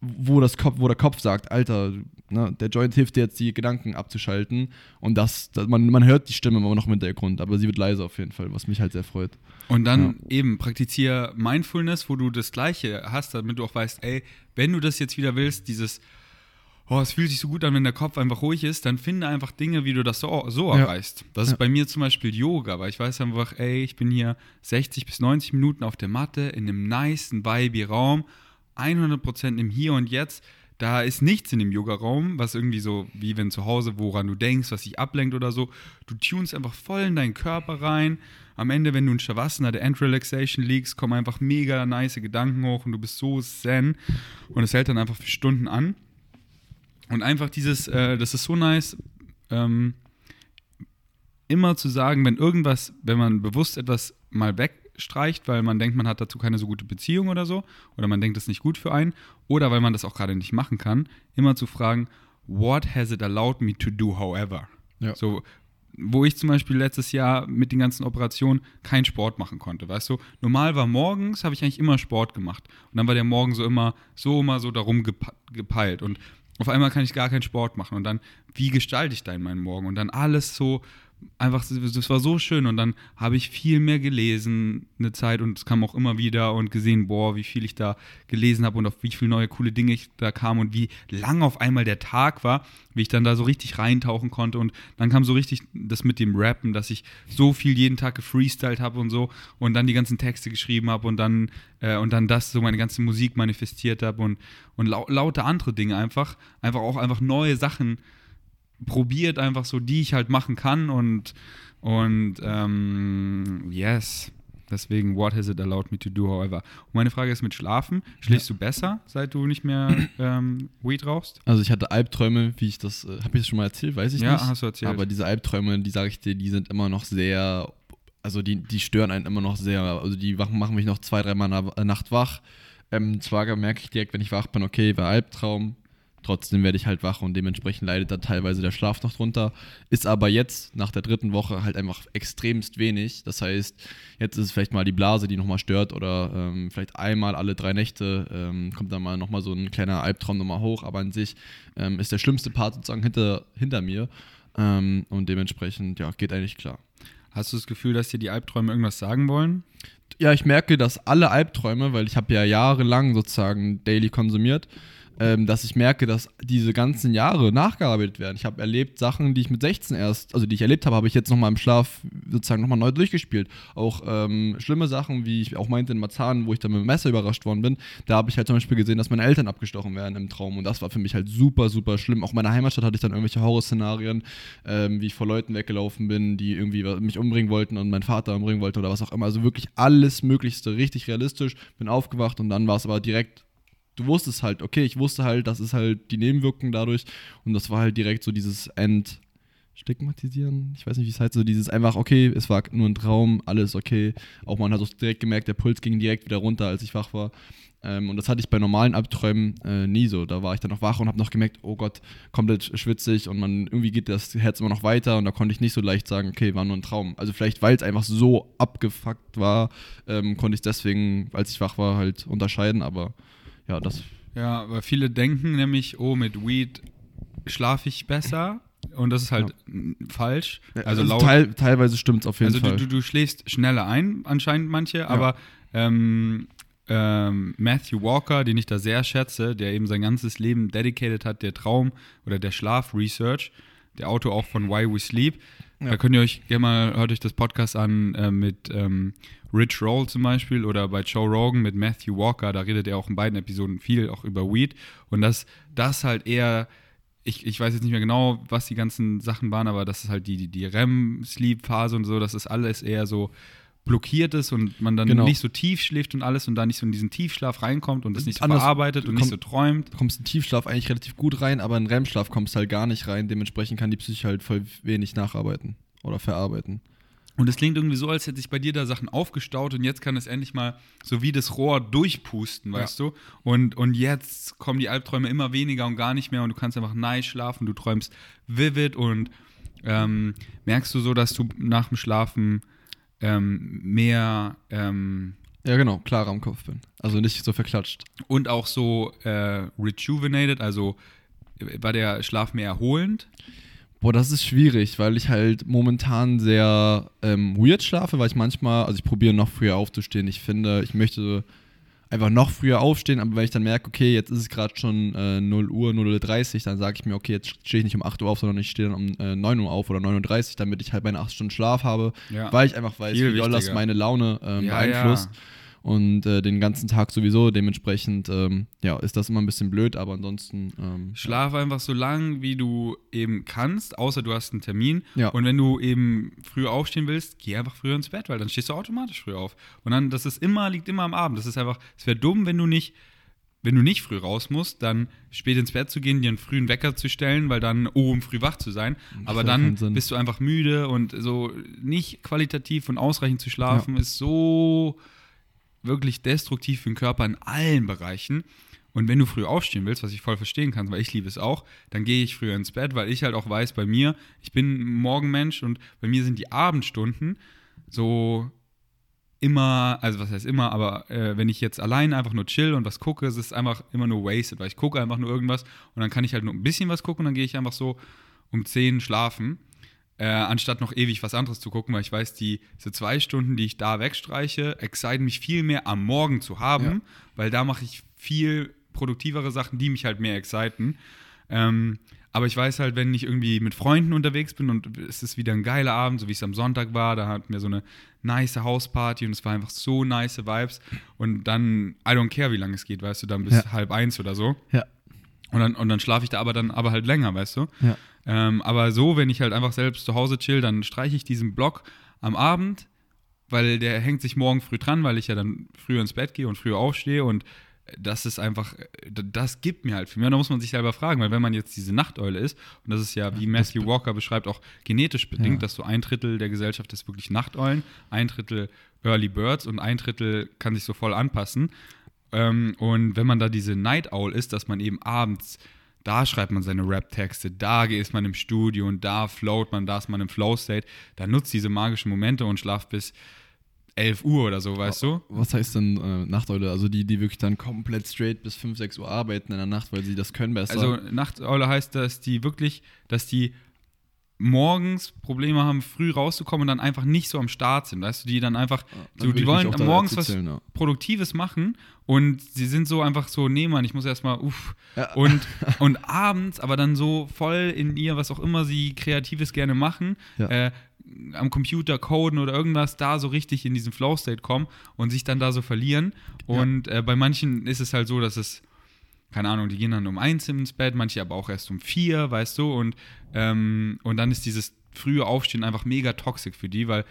wo, das Kopf, wo der Kopf sagt, Alter, ne, der Joint hilft dir jetzt, die Gedanken abzuschalten. Und das, das, man, man hört die Stimme immer noch im Hintergrund, aber sie wird leiser auf jeden Fall, was mich halt sehr freut. Und dann ja. eben praktiziere Mindfulness, wo du das Gleiche hast, damit du auch weißt, ey, wenn du das jetzt wieder willst, dieses oh, es fühlt sich so gut an, wenn der Kopf einfach ruhig ist, dann finde einfach Dinge, wie du das so, so ja. erreichst. Das ja. ist bei mir zum Beispiel Yoga, weil ich weiß einfach, ey, ich bin hier 60 bis 90 Minuten auf der Matte in einem niceen, vibe Raum, 100% im Hier und Jetzt. Da ist nichts in dem Yoga-Raum, was irgendwie so, wie wenn zu Hause, woran du denkst, was dich ablenkt oder so. Du tunst einfach voll in deinen Körper rein. Am Ende, wenn du in Shavasana, der End-Relaxation liegst, kommen einfach mega nice Gedanken hoch und du bist so zen. Und es hält dann einfach für Stunden an. Und einfach dieses, äh, das ist so nice, ähm, immer zu sagen, wenn irgendwas, wenn man bewusst etwas mal wegstreicht, weil man denkt, man hat dazu keine so gute Beziehung oder so, oder man denkt, das ist nicht gut für einen, oder weil man das auch gerade nicht machen kann, immer zu fragen, what has it allowed me to do however? Ja. So, wo ich zum Beispiel letztes Jahr mit den ganzen Operationen keinen Sport machen konnte, weißt du? Normal war morgens, habe ich eigentlich immer Sport gemacht. Und dann war der Morgen so immer, so immer so darum gepeilt. Und auf einmal kann ich gar keinen Sport machen und dann, wie gestalte ich da in meinen Morgen? Und dann alles so einfach, das war so schön und dann habe ich viel mehr gelesen eine Zeit und es kam auch immer wieder und gesehen, boah, wie viel ich da gelesen habe und auf wie viele neue coole Dinge ich da kam und wie lang auf einmal der Tag war, wie ich dann da so richtig reintauchen konnte und dann kam so richtig das mit dem Rappen, dass ich so viel jeden Tag gefreestylt habe und so und dann die ganzen Texte geschrieben habe und dann äh, und dann das so meine ganze Musik manifestiert habe und und lau lauter andere Dinge einfach, einfach auch einfach neue Sachen probiert einfach so, die ich halt machen kann und, und ähm, yes. Deswegen, what has it allowed me to do, however? Und meine Frage ist mit Schlafen. Schläfst ja. du besser, seit du nicht mehr ähm, Weed rauchst? Also ich hatte Albträume, wie ich das, äh, habe ich das schon mal erzählt, weiß ich ja, nicht. Ja, hast du erzählt. Aber diese Albträume, die sage ich dir, die sind immer noch sehr, also die, die stören einen immer noch sehr. Also die machen, machen mich noch zwei, dreimal in der Nacht wach. Ähm, zwar merke ich direkt, wenn ich wach bin, okay, war Albtraum, Trotzdem werde ich halt wach und dementsprechend leidet da teilweise der Schlaf noch drunter. Ist aber jetzt nach der dritten Woche halt einfach extremst wenig. Das heißt, jetzt ist es vielleicht mal die Blase, die nochmal stört oder ähm, vielleicht einmal alle drei Nächte ähm, kommt dann mal nochmal so ein kleiner Albtraum nochmal hoch. Aber an sich ähm, ist der schlimmste Part sozusagen hinter, hinter mir ähm, und dementsprechend, ja, geht eigentlich klar. Hast du das Gefühl, dass dir die Albträume irgendwas sagen wollen? Ja, ich merke, dass alle Albträume, weil ich habe ja jahrelang sozusagen daily konsumiert, ähm, dass ich merke, dass diese ganzen Jahre nachgearbeitet werden. Ich habe erlebt Sachen, die ich mit 16 erst, also die ich erlebt habe, habe ich jetzt nochmal im Schlaf sozusagen nochmal neu durchgespielt. Auch ähm, schlimme Sachen, wie ich auch meinte in Marzahn, wo ich dann mit dem Messer überrascht worden bin, da habe ich halt zum Beispiel gesehen, dass meine Eltern abgestochen werden im Traum und das war für mich halt super, super schlimm. Auch in meiner Heimatstadt hatte ich dann irgendwelche Horrorszenarien, ähm, wie ich vor Leuten weggelaufen bin, die irgendwie mich umbringen wollten und mein Vater umbringen wollte oder was auch immer. Also wirklich alles Möglichste, richtig realistisch. Bin aufgewacht und dann war es aber direkt du wusstest halt, okay, ich wusste halt, das ist halt die Nebenwirkung dadurch und das war halt direkt so dieses End stigmatisieren, ich weiß nicht, wie es heißt, so dieses einfach, okay, es war nur ein Traum, alles okay. Auch man hat auch direkt gemerkt, der Puls ging direkt wieder runter, als ich wach war. Ähm, und das hatte ich bei normalen Albträumen äh, nie so. Da war ich dann noch wach und habe noch gemerkt, oh Gott, komplett schwitzig und man irgendwie geht das Herz immer noch weiter und da konnte ich nicht so leicht sagen, okay, war nur ein Traum. Also vielleicht, weil es einfach so abgefuckt war, ähm, konnte ich deswegen, als ich wach war, halt unterscheiden, aber ja, das. Ja, weil viele denken nämlich, oh, mit Weed schlafe ich besser. Und das ist halt ja. falsch. Also, also laut, teil, teilweise stimmt es auf jeden also Fall. Also du, du, schläfst schneller ein, anscheinend manche, ja. aber ähm, ähm, Matthew Walker, den ich da sehr schätze, der eben sein ganzes Leben dedicated hat, der Traum oder der Schlaf-Research, der Autor auch von Why We Sleep. Ja. Da könnt ihr euch gerne mal, hört euch das Podcast an äh, mit ähm, Rich Roll zum Beispiel oder bei Joe Rogan mit Matthew Walker, da redet er auch in beiden Episoden viel auch über Weed und dass das halt eher, ich, ich weiß jetzt nicht mehr genau, was die ganzen Sachen waren, aber das ist halt die, die, die REM-Sleep-Phase und so, das ist alles eher so blockiert ist und man dann genau. nicht so tief schläft und alles und da nicht so in diesen Tiefschlaf reinkommt und das nicht so Anders, verarbeitet und komm, nicht so träumt. Du kommst in Tiefschlaf eigentlich relativ gut rein, aber in REM-Schlaf kommst du halt gar nicht rein. Dementsprechend kann die Psyche halt voll wenig nacharbeiten oder verarbeiten. Und es klingt irgendwie so, als hätte sich bei dir da Sachen aufgestaut und jetzt kann es endlich mal so wie das Rohr durchpusten, weißt ja. du? Und, und jetzt kommen die Albträume immer weniger und gar nicht mehr und du kannst einfach nice schlafen, du träumst vivid und ähm, merkst du so, dass du nach dem Schlafen ähm, mehr. Ähm, ja, genau, klarer am Kopf bin. Also nicht so verklatscht. Und auch so äh, rejuvenated, also war der Schlaf mehr erholend? Boah, das ist schwierig, weil ich halt momentan sehr ähm, weird schlafe, weil ich manchmal, also ich probiere noch früher aufzustehen. Ich finde, ich möchte einfach noch früher aufstehen, aber wenn ich dann merke, okay, jetzt ist es gerade schon äh, 0 Uhr, 0.30 Uhr, dann sage ich mir, okay, jetzt stehe ich nicht um 8 Uhr auf, sondern ich stehe dann um äh, 9 Uhr auf oder 9.30 Uhr, damit ich halt meine 8 Stunden Schlaf habe, ja. weil ich einfach weiß, Viel wie doll das meine Laune ähm, ja, beeinflusst. Ja und äh, den ganzen Tag sowieso. Dementsprechend ähm, ja, ist das immer ein bisschen blöd, aber ansonsten. Ähm, Schlaf einfach so lang, wie du eben kannst, außer du hast einen Termin. Ja. Und wenn du eben früh aufstehen willst, geh einfach früher ins Bett, weil dann stehst du automatisch früh auf. Und dann, das ist immer, liegt immer am Abend. Das ist einfach, es wäre dumm, wenn du nicht wenn du nicht früh raus musst, dann spät ins Bett zu gehen, dir einen frühen Wecker zu stellen, weil dann, oh, um früh wach zu sein. Aber dann bist du einfach müde und so nicht qualitativ und ausreichend zu schlafen ja. ist so wirklich destruktiv für den Körper in allen Bereichen. Und wenn du früh aufstehen willst, was ich voll verstehen kann, weil ich liebe es auch, dann gehe ich früher ins Bett, weil ich halt auch weiß, bei mir, ich bin Morgenmensch und bei mir sind die Abendstunden so immer, also was heißt immer, aber äh, wenn ich jetzt allein einfach nur chill und was gucke, es ist einfach immer nur wasted, weil ich gucke einfach nur irgendwas und dann kann ich halt nur ein bisschen was gucken und dann gehe ich einfach so um 10 schlafen äh, anstatt noch ewig was anderes zu gucken, weil ich weiß, die, diese zwei Stunden, die ich da wegstreiche, exciten mich viel mehr am Morgen zu haben, ja. weil da mache ich viel produktivere Sachen, die mich halt mehr exciten. Ähm, aber ich weiß halt, wenn ich irgendwie mit Freunden unterwegs bin und es ist wieder ein geiler Abend, so wie es am Sonntag war, da hatten wir so eine nice Hausparty und es war einfach so nice Vibes. Und dann, I don't care, wie lange es geht, weißt du, dann bis ja. halb eins oder so. Ja. Und dann, und dann schlafe ich da aber dann aber halt länger, weißt du? Ja. Ähm, aber so, wenn ich halt einfach selbst zu Hause chill, dann streiche ich diesen Block am Abend, weil der hängt sich morgen früh dran, weil ich ja dann früher ins Bett gehe und früher aufstehe und das ist einfach, das gibt mir halt viel mehr. Da muss man sich selber fragen, weil wenn man jetzt diese Nachteule ist, und das ist ja, wie Matthew Walker beschreibt, auch genetisch bedingt, ja. dass so ein Drittel der Gesellschaft ist wirklich Nachteulen, ein Drittel Early Birds und ein Drittel kann sich so voll anpassen. Ähm, und wenn man da diese Night Owl ist, dass man eben abends, da schreibt man seine Rap-Texte, da ist man im Studio und da float man, da ist man im Flow-State, da nutzt diese magischen Momente und schlaft bis 11 Uhr oder so, weißt du? Was heißt denn äh, Nachteule? Also die, die wirklich dann komplett straight bis 5, 6 Uhr arbeiten in der Nacht, weil sie das können besser. Also Nachteule heißt, dass die wirklich, dass die morgens Probleme haben, früh rauszukommen und dann einfach nicht so am Start sind, weißt du, die dann einfach, dann so, die wollen morgens dazu was ja. Produktives machen und sie sind so einfach so, nee, Mann, ich muss erstmal, uff. Ja. Und, und abends aber dann so voll in ihr, was auch immer sie Kreatives gerne machen, Ja. äh, am Computer coden oder irgendwas, da so richtig in diesen Flow-State kommen und sich dann da so verlieren. Und äh, bei manchen ist es halt so, dass es, keine Ahnung, die gehen dann um eins ins Bett, manche aber auch erst um vier, weißt du, und, ähm, und dann ist dieses frühe Aufstehen einfach mega toxisch für die, weil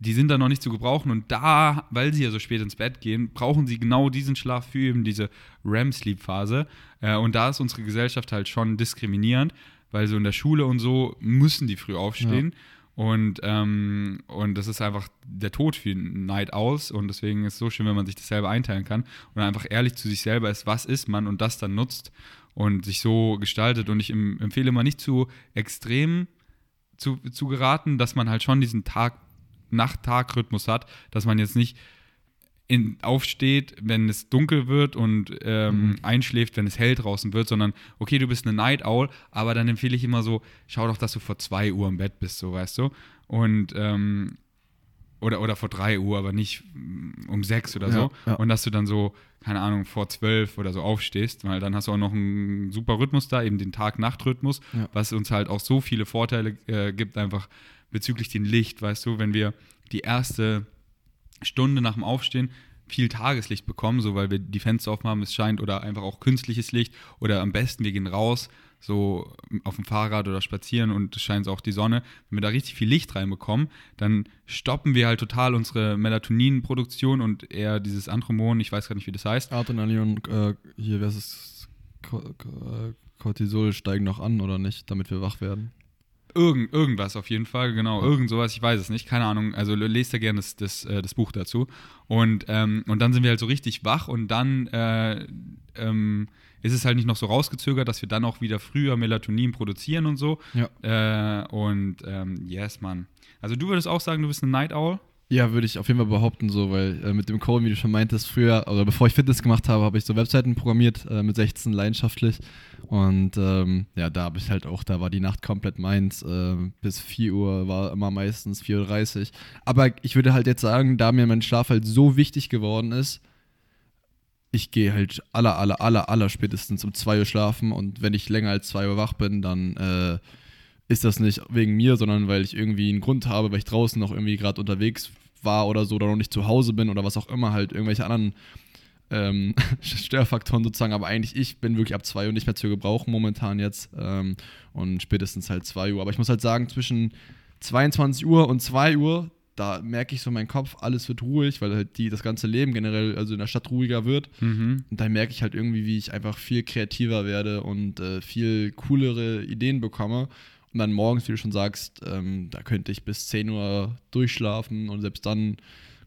die sind da noch nicht zu gebrauchen und da, weil sie ja so spät ins Bett gehen, brauchen sie genau diesen Schlaf für eben diese REM-Sleep-Phase. Äh, und da ist unsere Gesellschaft halt schon diskriminierend, weil so in der Schule und so müssen die früh aufstehen. Und, ähm, und das ist einfach der Tod für Night Owls. Und deswegen ist es so schön, wenn man sich das selber einteilen kann und einfach ehrlich zu sich selber ist, was ist man und das dann nutzt und sich so gestaltet. Und ich em empfehle mal nicht zu extrem zu, zu geraten, dass man halt schon diesen Tag-Nacht-Tag-Rhythmus hat, dass man jetzt nicht in, aufsteht, wenn es dunkel wird und ähm, einschläft, wenn es hell draußen wird, sondern okay, du bist eine Night Owl, aber dann empfehle ich immer so, schau doch, dass du vor 2 Uhr im Bett bist, so weißt du. Und ähm, oder, oder vor 3 Uhr, aber nicht um 6 oder Ja, so. ja. Und dass du dann so, keine Ahnung, vor 12 oder so aufstehst, weil dann hast du auch noch einen super Rhythmus da, eben den Tag-Nacht-Rhythmus, Ja. was uns halt auch so viele Vorteile äh, gibt, einfach bezüglich dem Licht, weißt du, wenn wir die erste Stunde nach dem Aufstehen viel Tageslicht bekommen, so weil wir die Fenster offen haben, es scheint, oder einfach auch künstliches Licht, oder am besten wir gehen raus, so auf dem Fahrrad oder spazieren und es scheint auch die Sonne. Wenn wir da richtig viel Licht reinbekommen, dann stoppen wir halt total unsere Melatoninproduktion und eher dieses Andromon, ich weiß gar nicht, wie das heißt. Adrenalin, äh, hier, wer ist äh, Cortisol steigen noch an oder nicht, damit wir wach werden? Irgend, irgendwas auf jeden Fall, genau, irgend sowas, ich weiß es nicht, keine Ahnung, also lest da gerne das, das, äh, das Buch dazu. Und, ähm, und dann sind wir halt so richtig wach und dann äh, ähm, ist es halt nicht noch so rausgezögert, dass wir dann auch wieder früher Melatonin produzieren und so. Ja. Äh, und ähm, yes, Mann. Also du würdest auch sagen, du bist eine Night Owl? Ja, würde ich auf jeden Fall behaupten, so, weil äh, mit dem Code, wie du schon meintest, früher, oder bevor ich Fitness gemacht habe, habe ich so Webseiten programmiert, äh, mit 16 leidenschaftlich. Und ähm, ja, da habe ich halt auch, da war die Nacht komplett meins. Äh, bis 4 Uhr war immer meistens 4.30 Uhr. Aber ich würde halt jetzt sagen, da mir mein Schlaf halt so wichtig geworden ist, ich gehe halt aller, aller, aller, aller spätestens um 2 Uhr schlafen und wenn ich länger als 2 Uhr wach bin, dann äh, ist das nicht wegen mir, sondern weil ich irgendwie einen Grund habe, weil ich draußen noch irgendwie gerade unterwegs war oder so oder noch nicht zu Hause bin oder was auch immer, halt irgendwelche anderen ähm, Störfaktoren sozusagen, aber eigentlich ich bin wirklich ab 2 Uhr nicht mehr zu gebrauchen momentan jetzt ähm, und spätestens halt 2 Uhr. Aber ich muss halt sagen, zwischen 22 Uhr und 2 Uhr, da merke ich so meinen Kopf, alles wird ruhig, weil halt die, das ganze Leben generell, also in der Stadt ruhiger wird. Mhm. Und da merke ich halt irgendwie, wie ich einfach viel kreativer werde und äh, viel coolere Ideen bekomme. Und dann morgens, wie du schon sagst, ähm, da könnte ich bis 10 Uhr durchschlafen und selbst dann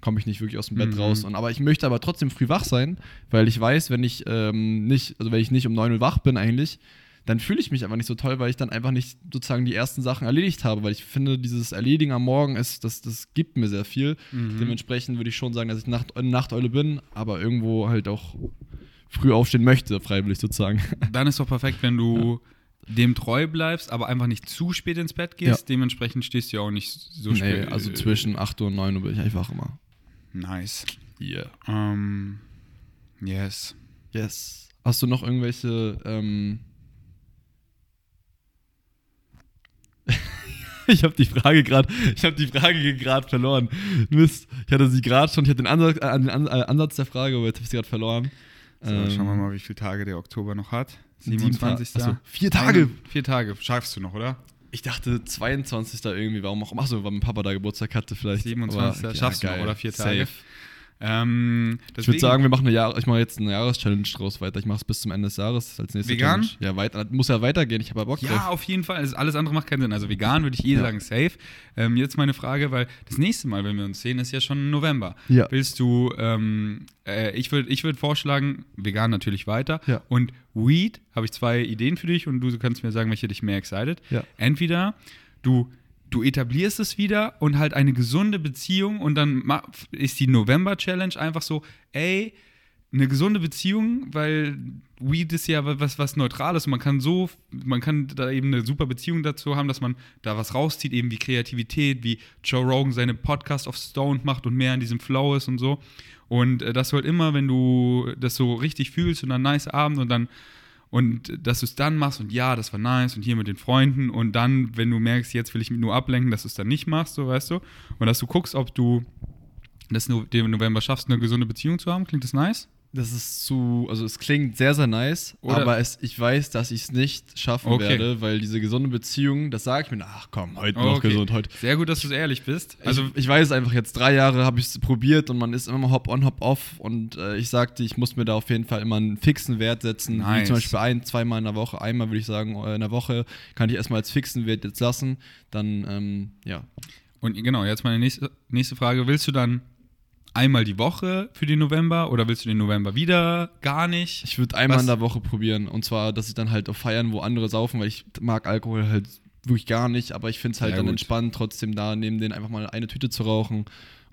komme ich nicht wirklich aus dem Bett Mhm. raus. Und, aber ich möchte aber trotzdem früh wach sein, weil ich weiß, wenn ich ähm, nicht, also wenn ich nicht um 9 Uhr wach bin eigentlich, dann fühle ich mich einfach nicht so toll, weil ich dann einfach nicht sozusagen die ersten Sachen erledigt habe, weil ich finde, dieses Erledigen am Morgen ist, das, das gibt mir sehr viel. Mhm. Dementsprechend würde ich schon sagen, dass ich Nacht, eine Nachteule bin, aber irgendwo halt auch früh aufstehen möchte, freiwillig sozusagen. Dann ist doch perfekt, wenn du dem treu bleibst, aber einfach nicht zu spät ins Bett gehst. Dementsprechend stehst du ja auch nicht so spät. nee, also zwischen 8 Uhr und 9 Uhr bin ich eigentlich wach immer. Nice. Yeah. Ähm, yes. Yes. Hast du noch irgendwelche ähm Ich habe die Frage gerade, ich habe die Frage gerade verloren. Mist, ich hatte sie gerade schon, ich hatte den Ansatz, äh, den äh, Ansatz der Frage, aber jetzt habe ich sie gerade verloren. So, Ähm, schauen wir mal, wie viele Tage der Oktober noch hat. Sieben 27. Ta- Achso, vier Tage. Ein, vier Tage. Schaffst du noch, oder? Ich dachte 22. irgendwie, warum auch? Achso, weil mein Papa da Geburtstag hatte vielleicht. 27. Aber, schaffst du noch, oder? Vier Tage. Safe. Ähm, Ich würde sagen, wir machen eine Jahr ich mache jetzt eine Jahreschallenge draus weiter. Ich mache es bis zum Ende des Jahres als nächste Vegan? Challenge. Ja, weiter. Muss ja weitergehen. Ich habe ja Bock Ja, drauf. auf jeden Fall. Also alles andere macht keinen Sinn. Also vegan würde ich eh Ja. sagen, safe. Ähm, jetzt meine Frage, weil das nächste Mal, wenn wir uns sehen, ist ja schon November. Ja. Willst du, ähm, äh, ich würde ich würd vorschlagen, vegan natürlich weiter. Ja. Und Weed, habe ich zwei Ideen für dich und du kannst mir sagen, welche dich mehr excited. Ja. Entweder du, du etablierst es wieder und halt eine gesunde Beziehung und dann ist die November-Challenge einfach so, ey, eine gesunde Beziehung, weil Weed ist ja was, was Neutrales man kann so, man kann da eben eine super Beziehung dazu haben, dass man da was rauszieht, eben wie Kreativität, wie Joe Rogan seine Podcast of Stone macht und mehr in diesem Flow ist und so. Und äh, dass du halt immer, wenn du das so richtig fühlst und einen nice Abend und dann und dass du es dann machst und ja, das war nice und hier mit den Freunden und dann, wenn du merkst, jetzt will ich mich nur ablenken, dass du es dann nicht machst, so weißt du. Und dass du guckst, ob du das no den November schaffst, eine gesunde Beziehung zu haben. Klingt das nice? Das ist zu, also es klingt sehr, sehr nice, Oder- aber es, ich weiß, dass ich es nicht schaffen Okay. werde, weil diese gesunde Beziehung, das sage ich mir, ach komm, heute noch Okay. gesund, heute. Sehr gut, dass du ehrlich bist. Also ich, ich weiß einfach, jetzt drei Jahre habe ich es probiert und man ist immer hop on, hop off und äh, ich sagte, ich muss mir da auf jeden Fall immer einen fixen Wert setzen, wie Nice. zum Beispiel ein, zweimal in der Woche, einmal würde ich sagen, äh, in der Woche kann ich erstmal als fixen Wert jetzt lassen, dann, ähm, ja, und genau, jetzt meine nächste, nächste Frage. Willst du dann einmal die Woche für den November oder willst du den November wieder gar nicht? Ich würde einmal Was- in der Woche probieren. Und zwar, dass ich dann halt auf Feiern, wo andere saufen, weil ich mag Alkohol halt wirklich gar nicht, aber ich finde es halt Sehr dann gut. entspannt, trotzdem da neben denen einfach mal eine Tüte zu rauchen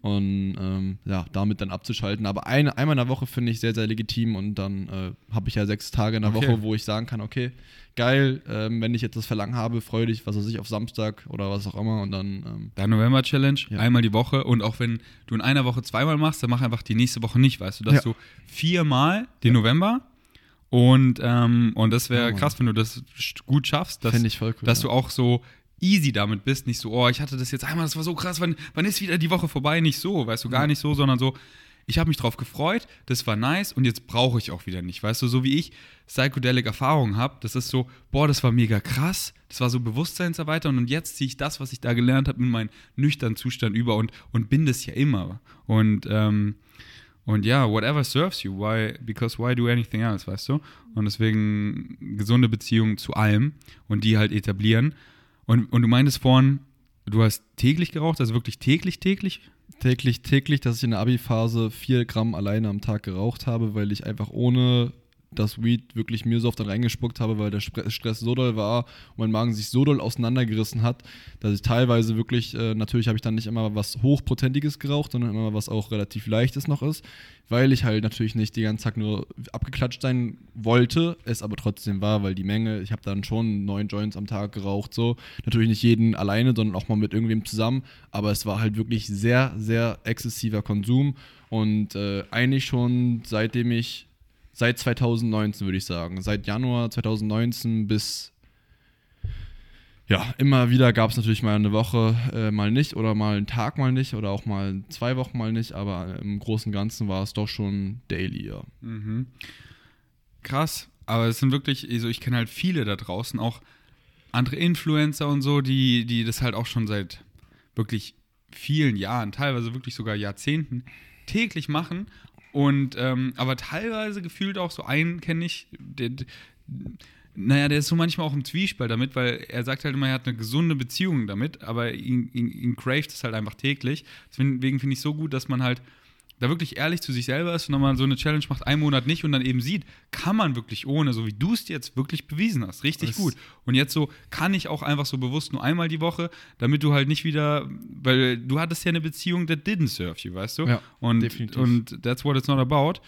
und ähm, ja, damit dann abzuschalten. Aber eine, einmal in der Woche finde ich sehr, sehr legitim und dann äh, habe ich ja sechs Tage in der Okay. Woche, wo ich sagen kann, okay, geil, ähm, wenn ich jetzt das Verlangen habe, freue dich, was weiß ich, auf Samstag oder was auch immer und dann ähm, Dein November-Challenge, Ja. einmal die Woche. Und auch wenn du in einer Woche zweimal machst, dann mach einfach die nächste Woche nicht, weißt du, dass Ja. du viermal den November und, ähm, und das wäre Ja, Mann. krass, wenn du das gut schaffst, dass, Fänd ich voll cool, dass ja. du auch so easy damit bist, nicht so, oh, ich hatte das jetzt einmal, das war so krass, wann, wann ist wieder die Woche vorbei? Nicht so, weißt du, gar nicht so, sondern so, ich habe mich drauf gefreut, das war nice und jetzt brauche ich auch wieder nicht, weißt du, so wie ich Psychedelic Erfahrung habe, das ist so, boah, das war mega krass, das war so Bewusstseinserweiterung und jetzt ziehe ich das, was ich da gelernt habe, in meinen nüchternen Zustand über und, und bin das ja immer und, ähm, und ja, whatever serves you, why, because why do anything else, weißt du? Und deswegen gesunde Beziehungen zu allem und die halt etablieren. Und, und du meintest vorhin, du hast täglich geraucht, also wirklich täglich, täglich? täglich, täglich, dass ich in der Abi-Phase vier Gramm alleine am Tag geraucht habe, weil ich einfach ohne das Weed wirklich mir so oft dann reingespuckt habe, weil der Stress so doll war und mein Magen sich so doll auseinandergerissen hat, dass ich teilweise wirklich, äh, natürlich habe ich dann nicht immer was Hochprozentiges geraucht, sondern immer was auch relativ Leichtes noch ist, weil ich halt natürlich nicht die ganze Tag nur abgeklatscht sein wollte, es aber trotzdem war, weil die Menge, ich habe dann schon neun Joints am Tag geraucht, so. Natürlich nicht jeden alleine, sondern auch mal mit irgendwem zusammen, aber es war halt wirklich sehr, sehr exzessiver Konsum und äh, eigentlich schon seitdem ich, seit 2019 würde ich sagen, seit Januar 2019 bis ja, immer wieder gab es natürlich mal eine Woche äh, mal nicht oder mal einen Tag mal nicht oder auch mal zwei Wochen mal nicht, aber im Großen und Ganzen war es doch schon daily, ja. Mhm. Krass, aber es sind wirklich, also ich kenne halt viele da draußen, auch andere Influencer und so, die, die das halt auch schon seit wirklich vielen Jahren, teilweise wirklich sogar Jahrzehnten, täglich machen. Und ähm, aber teilweise gefühlt auch so einen kenne ich, der, naja, der ist so manchmal auch im Zwiespalt damit, weil er sagt halt immer, er hat eine gesunde Beziehung damit, aber ihn, ihn, ihn craved es halt einfach täglich. Deswegen finde ich so gut, dass man halt da wirklich ehrlich zu sich selber ist und dann mal so eine Challenge macht, einen Monat nicht und dann eben sieht, kann man wirklich ohne, so wie du es jetzt wirklich bewiesen hast. Richtig Das- gut. Und jetzt so kann ich auch einfach so bewusst nur einmal die Woche, damit du halt nicht wieder, weil du hattest ja eine Beziehung that didn't serve you, weißt du? Ja, und, definitiv. und that's what it's not about.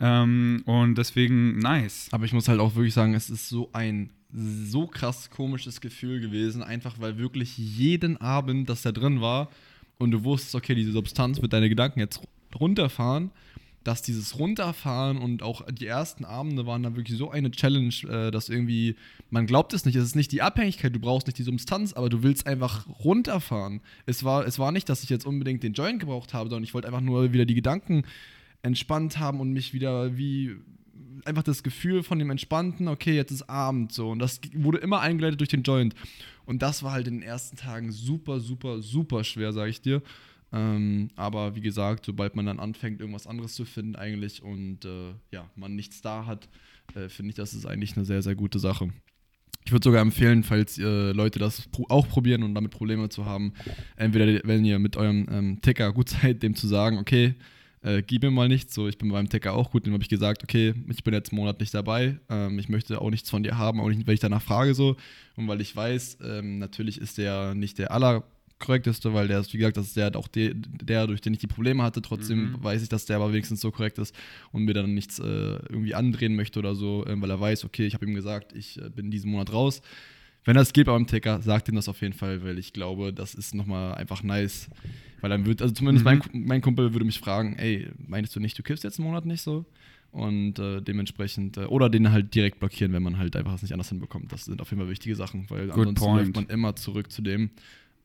Ähm, und deswegen nice. Aber ich muss halt auch wirklich sagen, es ist so ein so krass komisches Gefühl gewesen, einfach weil wirklich jeden Abend, dass da drin war und du wusstest, okay, diese Substanz wird deine Gedanken jetzt runterfahren, dass dieses Runterfahren und auch die ersten Abende waren dann wirklich so eine Challenge, äh, dass irgendwie, man glaubt es nicht, es ist nicht die Abhängigkeit, du brauchst nicht die Substanz, aber du willst einfach runterfahren. Es war, es war nicht, dass ich jetzt unbedingt den Joint gebraucht habe, sondern ich wollte einfach nur wieder die Gedanken entspannt haben und mich wieder wie einfach das Gefühl von dem Entspannten, okay, jetzt ist Abend so. Und das wurde immer eingeleitet durch den Joint. Und das war halt in den ersten Tagen super, super, super schwer, sage ich dir. Ähm, aber wie gesagt, sobald man dann anfängt, irgendwas anderes zu finden eigentlich und äh, ja, man nichts da hat, äh, finde ich, das ist eigentlich eine sehr, sehr gute Sache. Ich würde sogar empfehlen, falls äh, Leute das auch probieren und damit Probleme zu haben, entweder wenn ihr mit eurem ähm, Ticker gut seid, dem zu sagen, okay, äh, gib mir mal nichts. So, ich bin beim Ticker auch gut. Dem habe ich gesagt, okay, ich bin jetzt einen Monat nicht dabei. Ähm, ich möchte auch nichts von dir haben, auch nicht, weil ich danach frage so. Und weil ich weiß, ähm, natürlich ist der nicht der aller korrekteste, weil der ist, wie gesagt, das ist der, auch der, der, durch den ich die Probleme hatte. Trotzdem Mhm. weiß ich, dass der aber wenigstens so korrekt ist und mir dann nichts äh, irgendwie andrehen möchte oder so, äh, weil er weiß, okay, ich habe ihm gesagt, ich äh, bin diesen Monat raus. Wenn das geht beim Ticker, sagt ihm das auf jeden Fall, weil ich glaube, das ist nochmal einfach nice. Weil dann wird, also zumindest Mhm. mein, mein Kumpel würde mich fragen, ey, meinst du nicht, du kiffst jetzt einen Monat nicht so? Und äh, dementsprechend, äh, oder den halt direkt blockieren, wenn man halt einfach es nicht anders hinbekommt. Das sind auf jeden Fall wichtige Sachen, weil ansonsten point. läuft man immer zurück zu dem.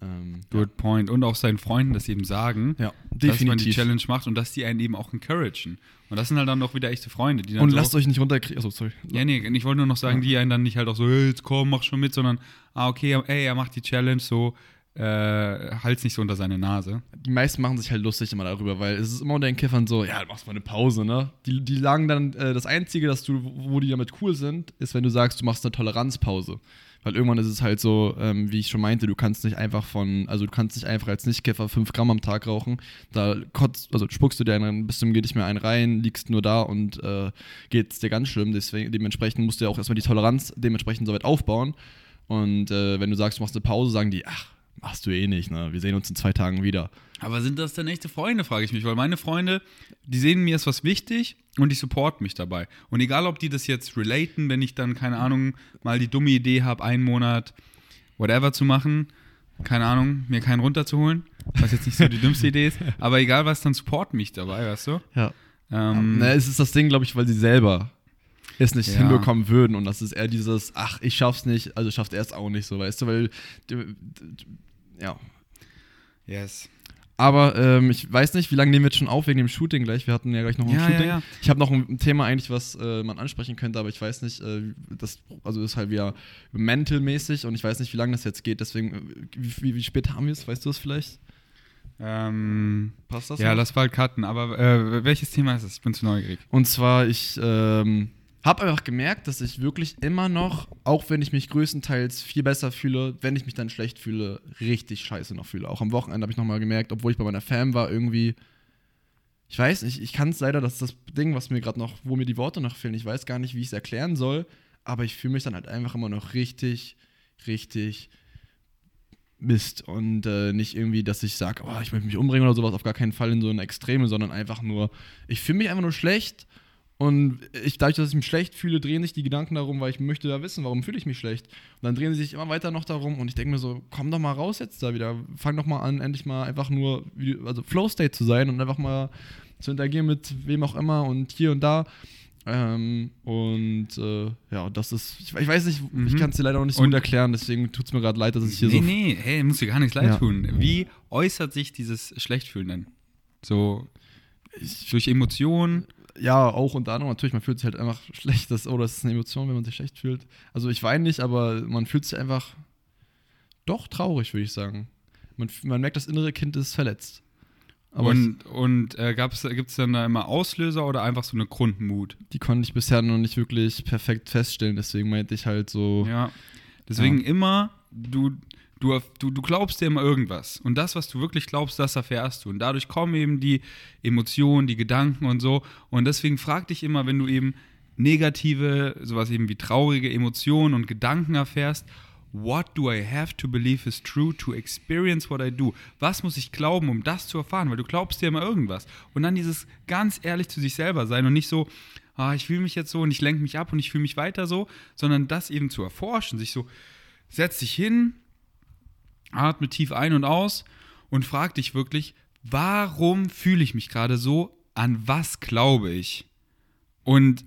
Ähm, Good point. Und auch seinen Freunden das eben sagen, ja, ja dass man die. Challenge macht und dass die einen eben auch encouragen. Und das sind halt dann doch wieder echte Freunde, die dann Und so, lasst euch nicht runterkriegen. Achso, sorry. Ja, nee, ich wollte nur noch sagen, die einen dann nicht halt auch so, hey, jetzt komm, mach schon mit, sondern, ah, okay, ey, er macht die Challenge, so, äh, halt's nicht so unter seine Nase. die meisten machen sich halt lustig immer darüber, weil es ist immer unter den Kiffern so, ja, du machst mal eine Pause, ne? Die, die sagen dann, äh, das Einzige, dass du, wo die damit cool sind, ist, wenn du sagst, du machst eine Toleranzpause. Weil irgendwann ist es halt so, ähm, wie ich schon meinte, du kannst nicht einfach von, also du kannst nicht einfach als Nichtkiffer 5 Gramm am Tag rauchen. Da kotzt, also spuckst du dir einen, bis zum geht nicht mehr einen rein, liegst nur da und äh, geht's dir ganz schlimm. Deswegen, dementsprechend musst du ja auch erstmal die Toleranz dementsprechend soweit aufbauen. Und äh, wenn du sagst, du machst eine Pause, sagen die, ach, machst du eh nicht, ne? Wir sehen uns in zwei Tagen wieder. Aber sind das denn echte Freunde, frage ich mich, weil meine Freunde, die sehen mir ist was wichtig und die supporten mich dabei. Und egal, ob die das jetzt relaten, wenn ich dann, keine Ahnung, mal die dumme Idee habe, einen Monat whatever zu machen, keine Ahnung, mir keinen runterzuholen, was jetzt nicht so die dümmste Idee ist, aber egal was, dann supporten mich dabei, weißt du? Ja. Ähm, Na, es ist das Ding, glaube ich, weil sie selber es nicht Ja. hinbekommen würden. Und das ist eher dieses, ach, ich schaff's nicht, also schafft er es auch nicht so, weißt du, weil, ja. Yes. Aber ähm, ich weiß nicht, wie lange nehmen wir jetzt schon auf wegen dem Shooting gleich. Wir hatten ja gleich noch ein Ja, ja, Shooting. ja. Ich habe noch ein Thema eigentlich, was äh, man ansprechen könnte, aber ich weiß nicht, äh, das, also das ist halt wieder mental-mäßig und ich weiß nicht, wie lange das jetzt geht. Deswegen, äh, wie, wie, wie spät haben wir es? Weißt du es vielleicht? Ähm, Passt das? ja, noch? lass bald cutten, aber äh, welches Thema ist es? Ich bin zu neugierig. Und zwar, ich ähm, habe einfach gemerkt, dass ich wirklich immer noch, auch wenn ich mich größtenteils viel besser fühle, wenn ich mich dann schlecht fühle, richtig scheiße noch fühle. Auch am Wochenende habe ich nochmal gemerkt, obwohl ich bei meiner Fam war, irgendwie, ich weiß nicht, ich kann es leider, das ist das Ding, was mir gerade noch, wo mir die Worte noch fehlen. Ich weiß gar nicht, wie ich es erklären soll, aber ich fühle mich dann halt einfach immer noch richtig, richtig Mist und äh, nicht irgendwie, dass ich sage, oh, ich möchte mich umbringen oder sowas, auf gar keinen Fall in so eine Extreme, sondern einfach nur, ich fühle mich einfach nur schlecht und ich, dadurch, dass ich mich schlecht fühle, drehen sich die Gedanken darum, weil ich möchte da wissen, warum fühle ich mich schlecht. Und dann drehen sie sich immer weiter noch darum und ich denke mir so, komm doch mal raus jetzt da wieder, fang doch mal an, endlich mal einfach nur, also Flow-State zu sein und einfach mal zu interagieren mit wem auch immer und hier und da. Ähm, und äh, ja, das ist, ich, ich weiß nicht, ich Mhm. kann es dir leider noch nicht so Und- gut erklären, deswegen tut es mir gerade leid, dass ich hier nee, so nee, hey, muss dir gar nichts leid Ja. tun. Wie äußert sich dieses Schlechtfühlen denn? So durch Emotionen? Ja, auch unter anderem natürlich, man fühlt sich halt einfach schlecht, das, oder es ist eine Emotion, wenn man sich schlecht fühlt. Also ich weine nicht, aber man fühlt sich einfach doch traurig, würde ich sagen. Man, man merkt, das innere Kind ist verletzt. Aber und und äh, gibt es dann da immer Auslöser oder einfach so eine Grundmut? die konnte ich bisher noch nicht wirklich perfekt feststellen, deswegen meinte ich halt so, Ja. Deswegen immer, du, du, du, du glaubst dir immer irgendwas. Und das, was du wirklich glaubst, das erfährst du. Und dadurch kommen eben die Emotionen, die Gedanken und so. Und deswegen frag dich immer, wenn du eben negative, sowas eben wie traurige Emotionen und Gedanken erfährst, What do I have to believe is true to experience what I do? Was muss ich glauben, um das zu erfahren? Weil du glaubst dir immer irgendwas. Und dann dieses ganz ehrlich zu sich selber sein und nicht so, ah, ich fühle mich jetzt so und ich lenke mich ab und ich fühle mich weiter so, sondern das eben zu erforschen, sich so, setz dich hin, atme tief ein und aus und frag dich wirklich, warum fühle ich mich gerade so? An was glaube ich? Und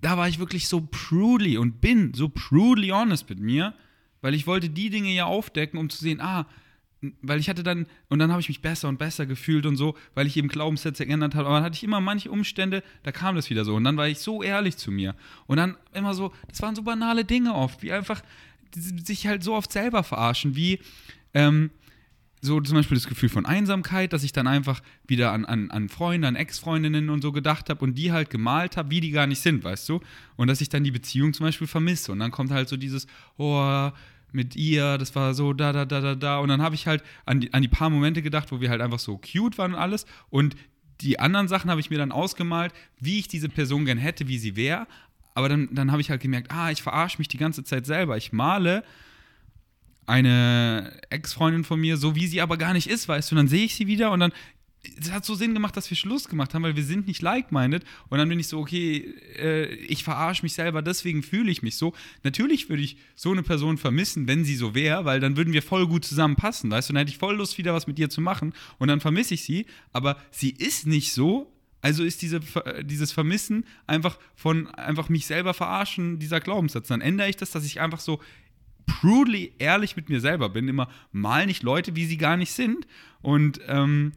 da war ich wirklich so prudely und bin so prudely honest mit mir, weil ich wollte die Dinge ja aufdecken, um zu sehen, ah, weil ich hatte dann, und dann habe ich mich besser und besser gefühlt und so, weil ich eben Glaubenssätze geändert habe. Aber dann hatte ich immer manche Umstände, da kam das wieder so. Und dann war ich so ehrlich zu mir. Und dann immer so, das waren so banale Dinge oft, wie einfach sich halt so oft selber verarschen, wie ähm, so zum Beispiel das Gefühl von Einsamkeit, dass ich dann einfach wieder an, an, an Freunde, an Ex-Freundinnen und so gedacht habe und die halt gemalt habe, wie die gar nicht sind, weißt du? Und dass ich dann die Beziehung zum Beispiel vermisse. Und dann kommt halt so dieses, oh, mit ihr, das war so da, da, da, da, da. Und dann habe ich halt an die, an die paar Momente gedacht, wo wir halt einfach so cute waren und alles. Und die anderen Sachen habe ich mir dann ausgemalt, wie ich diese Person gern hätte, wie sie wäre. Aber dann, dann habe ich halt gemerkt, ah, ich verarsche mich die ganze Zeit selber. Ich male eine Ex-Freundin von mir, so wie sie aber gar nicht ist, weißt du, und dann sehe ich sie wieder und dann es hat so Sinn gemacht, dass wir Schluss gemacht haben, weil wir sind nicht like-minded. Und dann bin ich so, okay, äh, ich verarsche mich selber, deswegen fühle ich mich so. Natürlich würde ich so eine Person vermissen, wenn sie so wäre, weil dann würden wir voll gut zusammenpassen, weißt du? Dann hätte ich voll Lust, wieder was mit ihr zu machen. Und dann vermisse ich sie. Aber sie ist nicht so. Also ist diese, dieses Vermissen einfach von einfach mich selber verarschen, dieser Glaubenssatz. Dann ändere ich das, dass ich einfach so brutally ehrlich mit mir selber bin. Immer mal nicht Leute, wie sie gar nicht sind. Und ähm,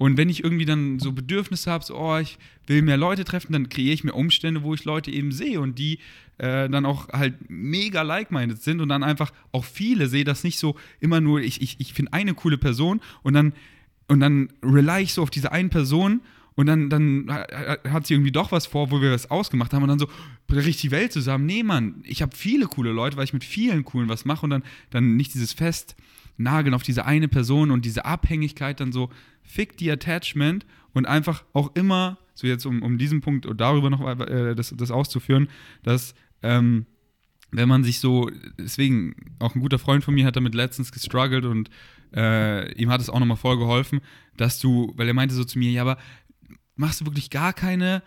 und wenn ich irgendwie dann so Bedürfnisse habe, so, oh, ich will mehr Leute treffen, dann kreiere ich mir Umstände, wo ich Leute eben sehe und die äh, dann auch halt mega like-minded sind und dann einfach auch viele sehe das nicht so immer nur, ich, ich, ich finde eine coole Person und dann, und dann rely ich so auf diese eine Person und dann, dann hat sie irgendwie doch was vor, wo wir das ausgemacht haben. Und dann so, bricht die Welt zusammen. Nee, Mann, ich habe viele coole Leute, weil ich mit vielen coolen was mache. Und dann, dann nicht dieses Fest nageln auf diese eine Person und diese Abhängigkeit dann so, fick die Attachment und einfach auch immer, so jetzt um, um diesen Punkt und darüber noch äh, das, das auszuführen, dass ähm, wenn man sich so, deswegen, auch ein guter Freund von mir hat damit letztens gestruggelt und äh, ihm hat es auch nochmal voll geholfen, dass du, weil er meinte so zu mir, ja, aber machst du wirklich gar keine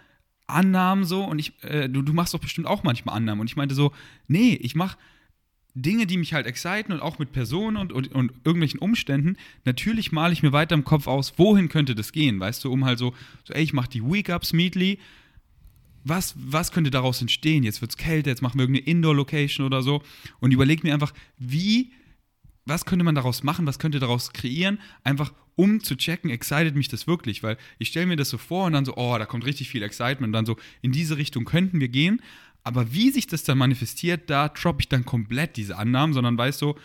Annahmen so? Und ich, äh, du, du machst doch bestimmt auch manchmal Annahmen. Und ich meinte so, nee, ich mach Dinge, die mich halt exciten und auch mit Personen und, und, und irgendwelchen Umständen, natürlich male ich mir weiter im Kopf aus, wohin könnte das gehen, weißt du, um halt so, so ey, ich mache die Wake-Ups Meetly, was, was könnte daraus entstehen? Jetzt wird es kälter, jetzt machen wir irgendeine Indoor-Location oder so. Und überlege mir einfach, wie, was könnte man daraus machen, was könnte daraus kreieren, einfach um zu checken, excited mich das wirklich, weil ich stelle mir das so vor und dann so, oh, da kommt richtig viel Excitement. Und dann so, in diese Richtung könnten wir gehen, aber wie sich das dann manifestiert, da droppe ich dann komplett diese Annahmen, sondern weißt du,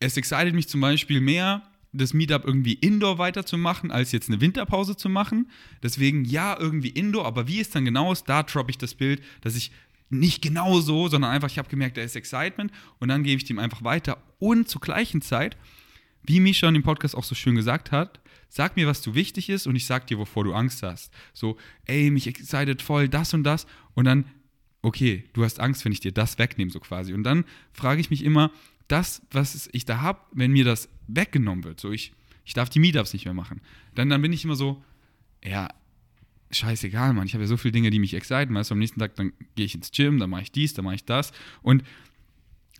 es excited mich zum Beispiel mehr, das Meetup irgendwie indoor weiterzumachen, als jetzt eine Winterpause zu machen. Deswegen ja, irgendwie indoor, aber wie es dann genau ist, da droppe ich das Bild, dass ich nicht genau so, sondern einfach, ich habe gemerkt, da ist Excitement und dann gebe ich dem einfach weiter. Und zur gleichen Zeit, wie Misha in dem Podcast auch so schön gesagt hat, Sag mir, was du wichtig ist und ich sag dir, wovor du Angst hast. So, ey, mich excited voll das und das und dann, okay, du hast Angst, wenn ich dir das wegnehme, so quasi. Und dann frage ich mich immer, das, was ich da habe, wenn mir das weggenommen wird, so ich, ich darf die Meetups nicht mehr machen, dann, dann bin ich immer so, ja, scheißegal, Mann, ich habe ja so viele Dinge, die mich exciten, weißt du, am nächsten Tag, dann gehe ich ins Gym, dann mache ich dies, dann mache ich das und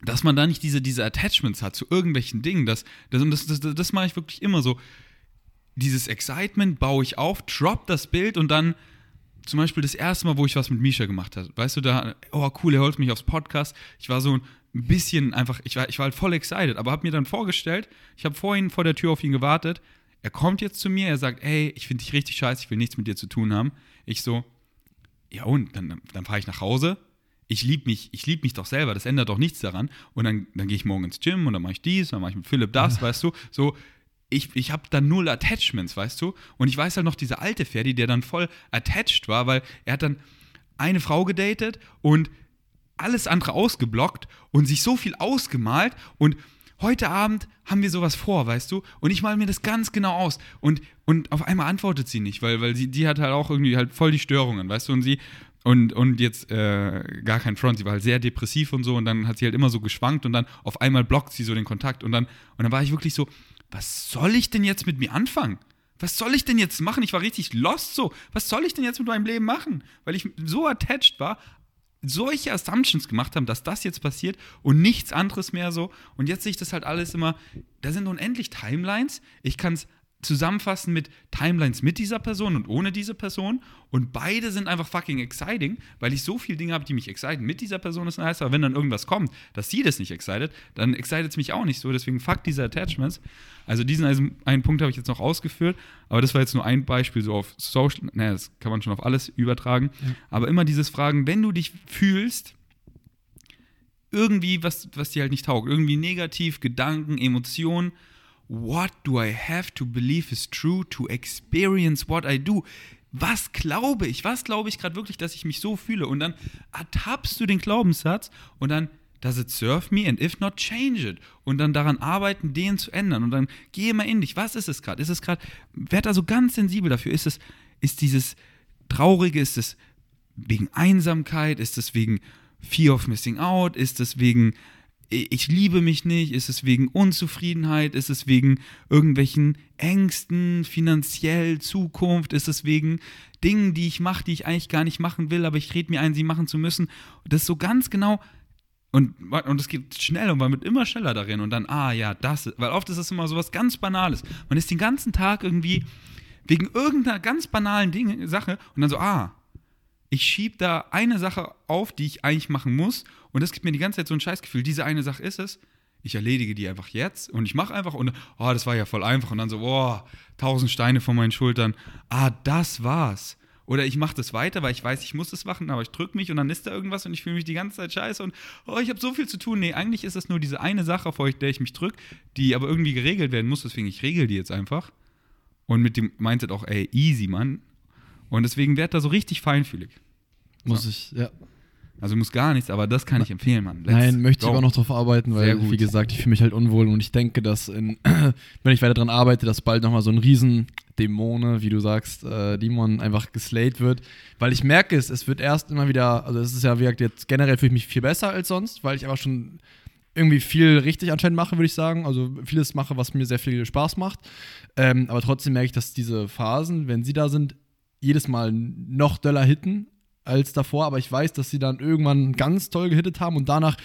dass man da nicht diese, diese Attachments hat zu irgendwelchen Dingen, das, das, das, das, das mache ich wirklich immer so dieses Excitement baue ich auf, drop das Bild und dann zum Beispiel das erste Mal, wo ich was mit Misha gemacht habe, weißt du, da, oh cool, er holt mich aufs Podcast. Ich war so ein bisschen einfach, ich war, ich war halt voll excited, aber habe mir dann vorgestellt, ich habe vorhin vor der Tür auf ihn gewartet. Er kommt jetzt zu mir, er sagt, ey, ich finde dich richtig scheiße, ich will nichts mit dir zu tun haben. Ich so, ja und, dann, dann fahre ich nach Hause. Ich liebe mich, ich liebe mich doch selber, das ändert doch nichts daran. Und dann, dann gehe ich morgen ins Gym und dann mache ich dies, dann mache ich mit Philipp das, weißt du. So, ich, ich habe da null Attachments, weißt du? Und ich weiß halt noch, dieser alte Ferdi, der dann voll attached war, weil er hat dann eine Frau gedatet und alles andere ausgeblockt und sich so viel ausgemalt und heute Abend haben wir sowas vor, weißt du? Und ich male mir das ganz genau aus. Und, und auf einmal antwortet sie nicht, weil, weil sie, die hat halt auch irgendwie halt voll die Störungen, weißt du? Und sie, und, und jetzt äh, gar kein Front, sie war halt sehr depressiv und so und dann hat sie halt immer so geschwankt und dann auf einmal blockt sie so den Kontakt und dann, und dann war ich wirklich so, was soll ich denn jetzt mit mir anfangen? Was soll ich denn jetzt machen? Ich war richtig lost so. Was soll ich denn jetzt mit meinem Leben machen? Weil ich so attached war, solche Assumptions gemacht haben, dass das jetzt passiert und nichts anderes mehr so. Und jetzt sehe ich das halt alles immer, da sind unendlich Timelines. Ich kann es zusammenfassen mit Timelines mit dieser Person und ohne diese Person. Und beide sind einfach fucking exciting, weil ich so viele Dinge habe, die mich exciten. Mit dieser Person ist nice, aber wenn dann irgendwas kommt, dass sie das nicht excited, dann excited es mich auch nicht so. Deswegen fuck diese Attachments. Also diesen also einen Punkt habe ich jetzt noch ausgeführt, aber das war jetzt nur ein Beispiel so auf Social, naja, das kann man schon auf alles übertragen. Ja. Aber immer dieses Fragen, wenn du dich fühlst, irgendwie was, was dir halt nicht taugt, irgendwie negativ, Gedanken, Emotionen, What do I have to believe is true to experience what I do? Was glaube ich? Was glaube ich gerade wirklich, dass ich mich so fühle? Und dann ertappst du den Glaubenssatz und dann does it serve me and if not change it und dann daran arbeiten, den zu ändern und dann gehe mal in dich. Was ist es gerade? Ist es gerade? Werd also ganz sensibel dafür. Ist es ist dieses traurige? Ist es wegen Einsamkeit? Ist es wegen Fear of Missing Out? Ist es wegen ich liebe mich nicht? Ist es wegen Unzufriedenheit? Ist es wegen irgendwelchen Ängsten, finanziell, Zukunft? Ist es wegen Dingen, die ich mache, die ich eigentlich gar nicht machen will, aber ich rede mir ein, sie machen zu müssen? Das ist so ganz genau. Und, und es geht schnell und man wird immer schneller darin und dann, ah ja, das, weil oft ist es immer so was ganz Banales. Man ist den ganzen Tag irgendwie wegen irgendeiner ganz banalen Dinge, Sache und dann so, ah, ich schiebe da eine Sache auf, die ich eigentlich machen muss und das gibt mir die ganze Zeit so ein Scheißgefühl. Diese eine Sache ist es, ich erledige die einfach jetzt und ich mache einfach und, oh, das war ja voll einfach und dann so, boah, tausend Steine von meinen Schultern, ah, das war's. Oder ich mache das weiter, weil ich weiß, ich muss es machen, aber ich drücke mich und dann ist da irgendwas und ich fühle mich die ganze Zeit scheiße und oh, ich habe so viel zu tun. Nee, eigentlich ist es nur diese eine Sache, vor der ich mich drücke, die aber irgendwie geregelt werden muss, deswegen ich regel die jetzt einfach. Und mit dem Mindset auch, ey, easy, Mann. Und deswegen werd da so richtig feinfühlig. Muss So. ich, ja. Also muss gar nichts, aber das kann ich empfehlen, Mann. Let's Nein, möchte ich go. aber noch drauf arbeiten, weil, wie gesagt, ich fühle mich halt unwohl und ich denke, dass, in, wenn ich weiter dran arbeite, dass bald nochmal so ein riesen Dämone, wie du sagst, äh, Dämon einfach geslayed wird, weil ich merke es, es wird erst immer wieder, also es ist ja, wie gesagt, jetzt generell fühle ich mich viel besser als sonst, weil ich einfach schon irgendwie viel richtig anscheinend mache, würde ich sagen. Also vieles mache, was mir sehr viel Spaß macht. Ähm, aber trotzdem merke ich, dass diese Phasen, wenn sie da sind, jedes Mal noch doller hitten als davor. Aber ich weiß, dass sie dann irgendwann ganz toll gehittet haben und danach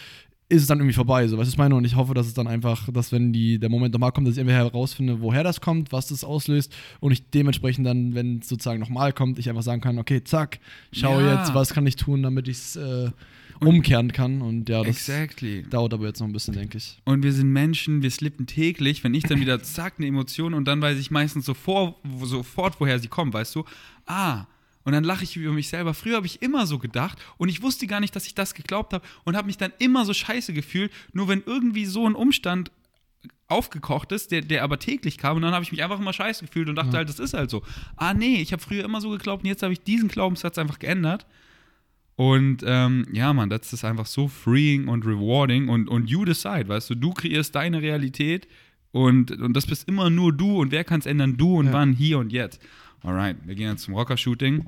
ist es dann irgendwie vorbei. So, weißt du, was ich meine? Und ich hoffe, dass es dann einfach, dass wenn die, der Moment nochmal kommt, dass ich irgendwie herausfinde, woher das kommt, was das auslöst und ich dementsprechend dann, wenn es sozusagen nochmal kommt, ich einfach sagen kann, okay, zack, schau Ja. jetzt, was kann ich tun, damit ich es äh, umkehren kann. Und ja, das Exactly. dauert aber jetzt noch ein bisschen, denke ich. Und wir sind Menschen, wir slippen täglich. Wenn ich dann wieder zack, eine Emotion und dann weiß ich meistens sofort, sofort woher sie kommt, weißt du? Ah, und dann lache ich über mich selber. Früher habe ich immer so gedacht und ich wusste gar nicht, dass ich das geglaubt habe und habe mich dann immer so scheiße gefühlt. Nur wenn irgendwie so ein Umstand aufgekocht ist, der, der aber täglich kam und dann habe ich mich einfach immer scheiße gefühlt und dachte Ja. halt, das ist halt so. Ah nee, ich habe früher immer so geglaubt und jetzt habe ich diesen Glaubenssatz einfach geändert. Und ähm, ja, Mann, das ist einfach so freeing und rewarding und, und you decide, weißt du, du kreierst deine Realität und, und das bist immer nur du und wer kann es ändern? Du und Ja. wann, hier und jetzt. Alright, wir gehen jetzt zum Rocker-Shooting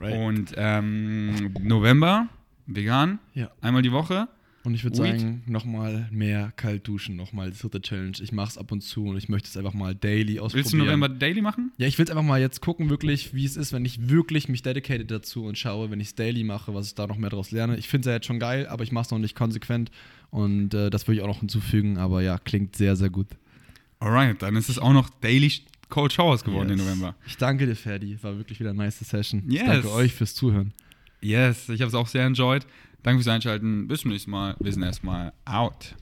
und ähm, November, vegan, Ja. einmal die Woche. Und ich würde sagen, nochmal mehr kalt duschen, nochmal die dritte Challenge. Ich mache es ab und zu und ich möchte es einfach mal daily ausprobieren. Willst du November Daily machen? Ja, ich will einfach mal jetzt gucken, wirklich, wie es ist, wenn ich wirklich mich dedicated dazu und schaue, wenn ich es daily mache, was ich da noch mehr draus lerne. Ich finde es ja jetzt schon geil, aber ich mache es noch nicht konsequent und äh, das würde ich auch noch hinzufügen. Aber ja, klingt sehr, sehr gut. Alright, dann ist es auch noch Daily Cold Showers geworden Yes. im November. Ich danke dir, Ferdi. War wirklich wieder eine nice Session. Yes. Ich danke euch fürs Zuhören. Yes, ich habe es auch sehr enjoyed. Danke fürs Einschalten. Bis zum nächsten Mal. Wir sind erstmal out.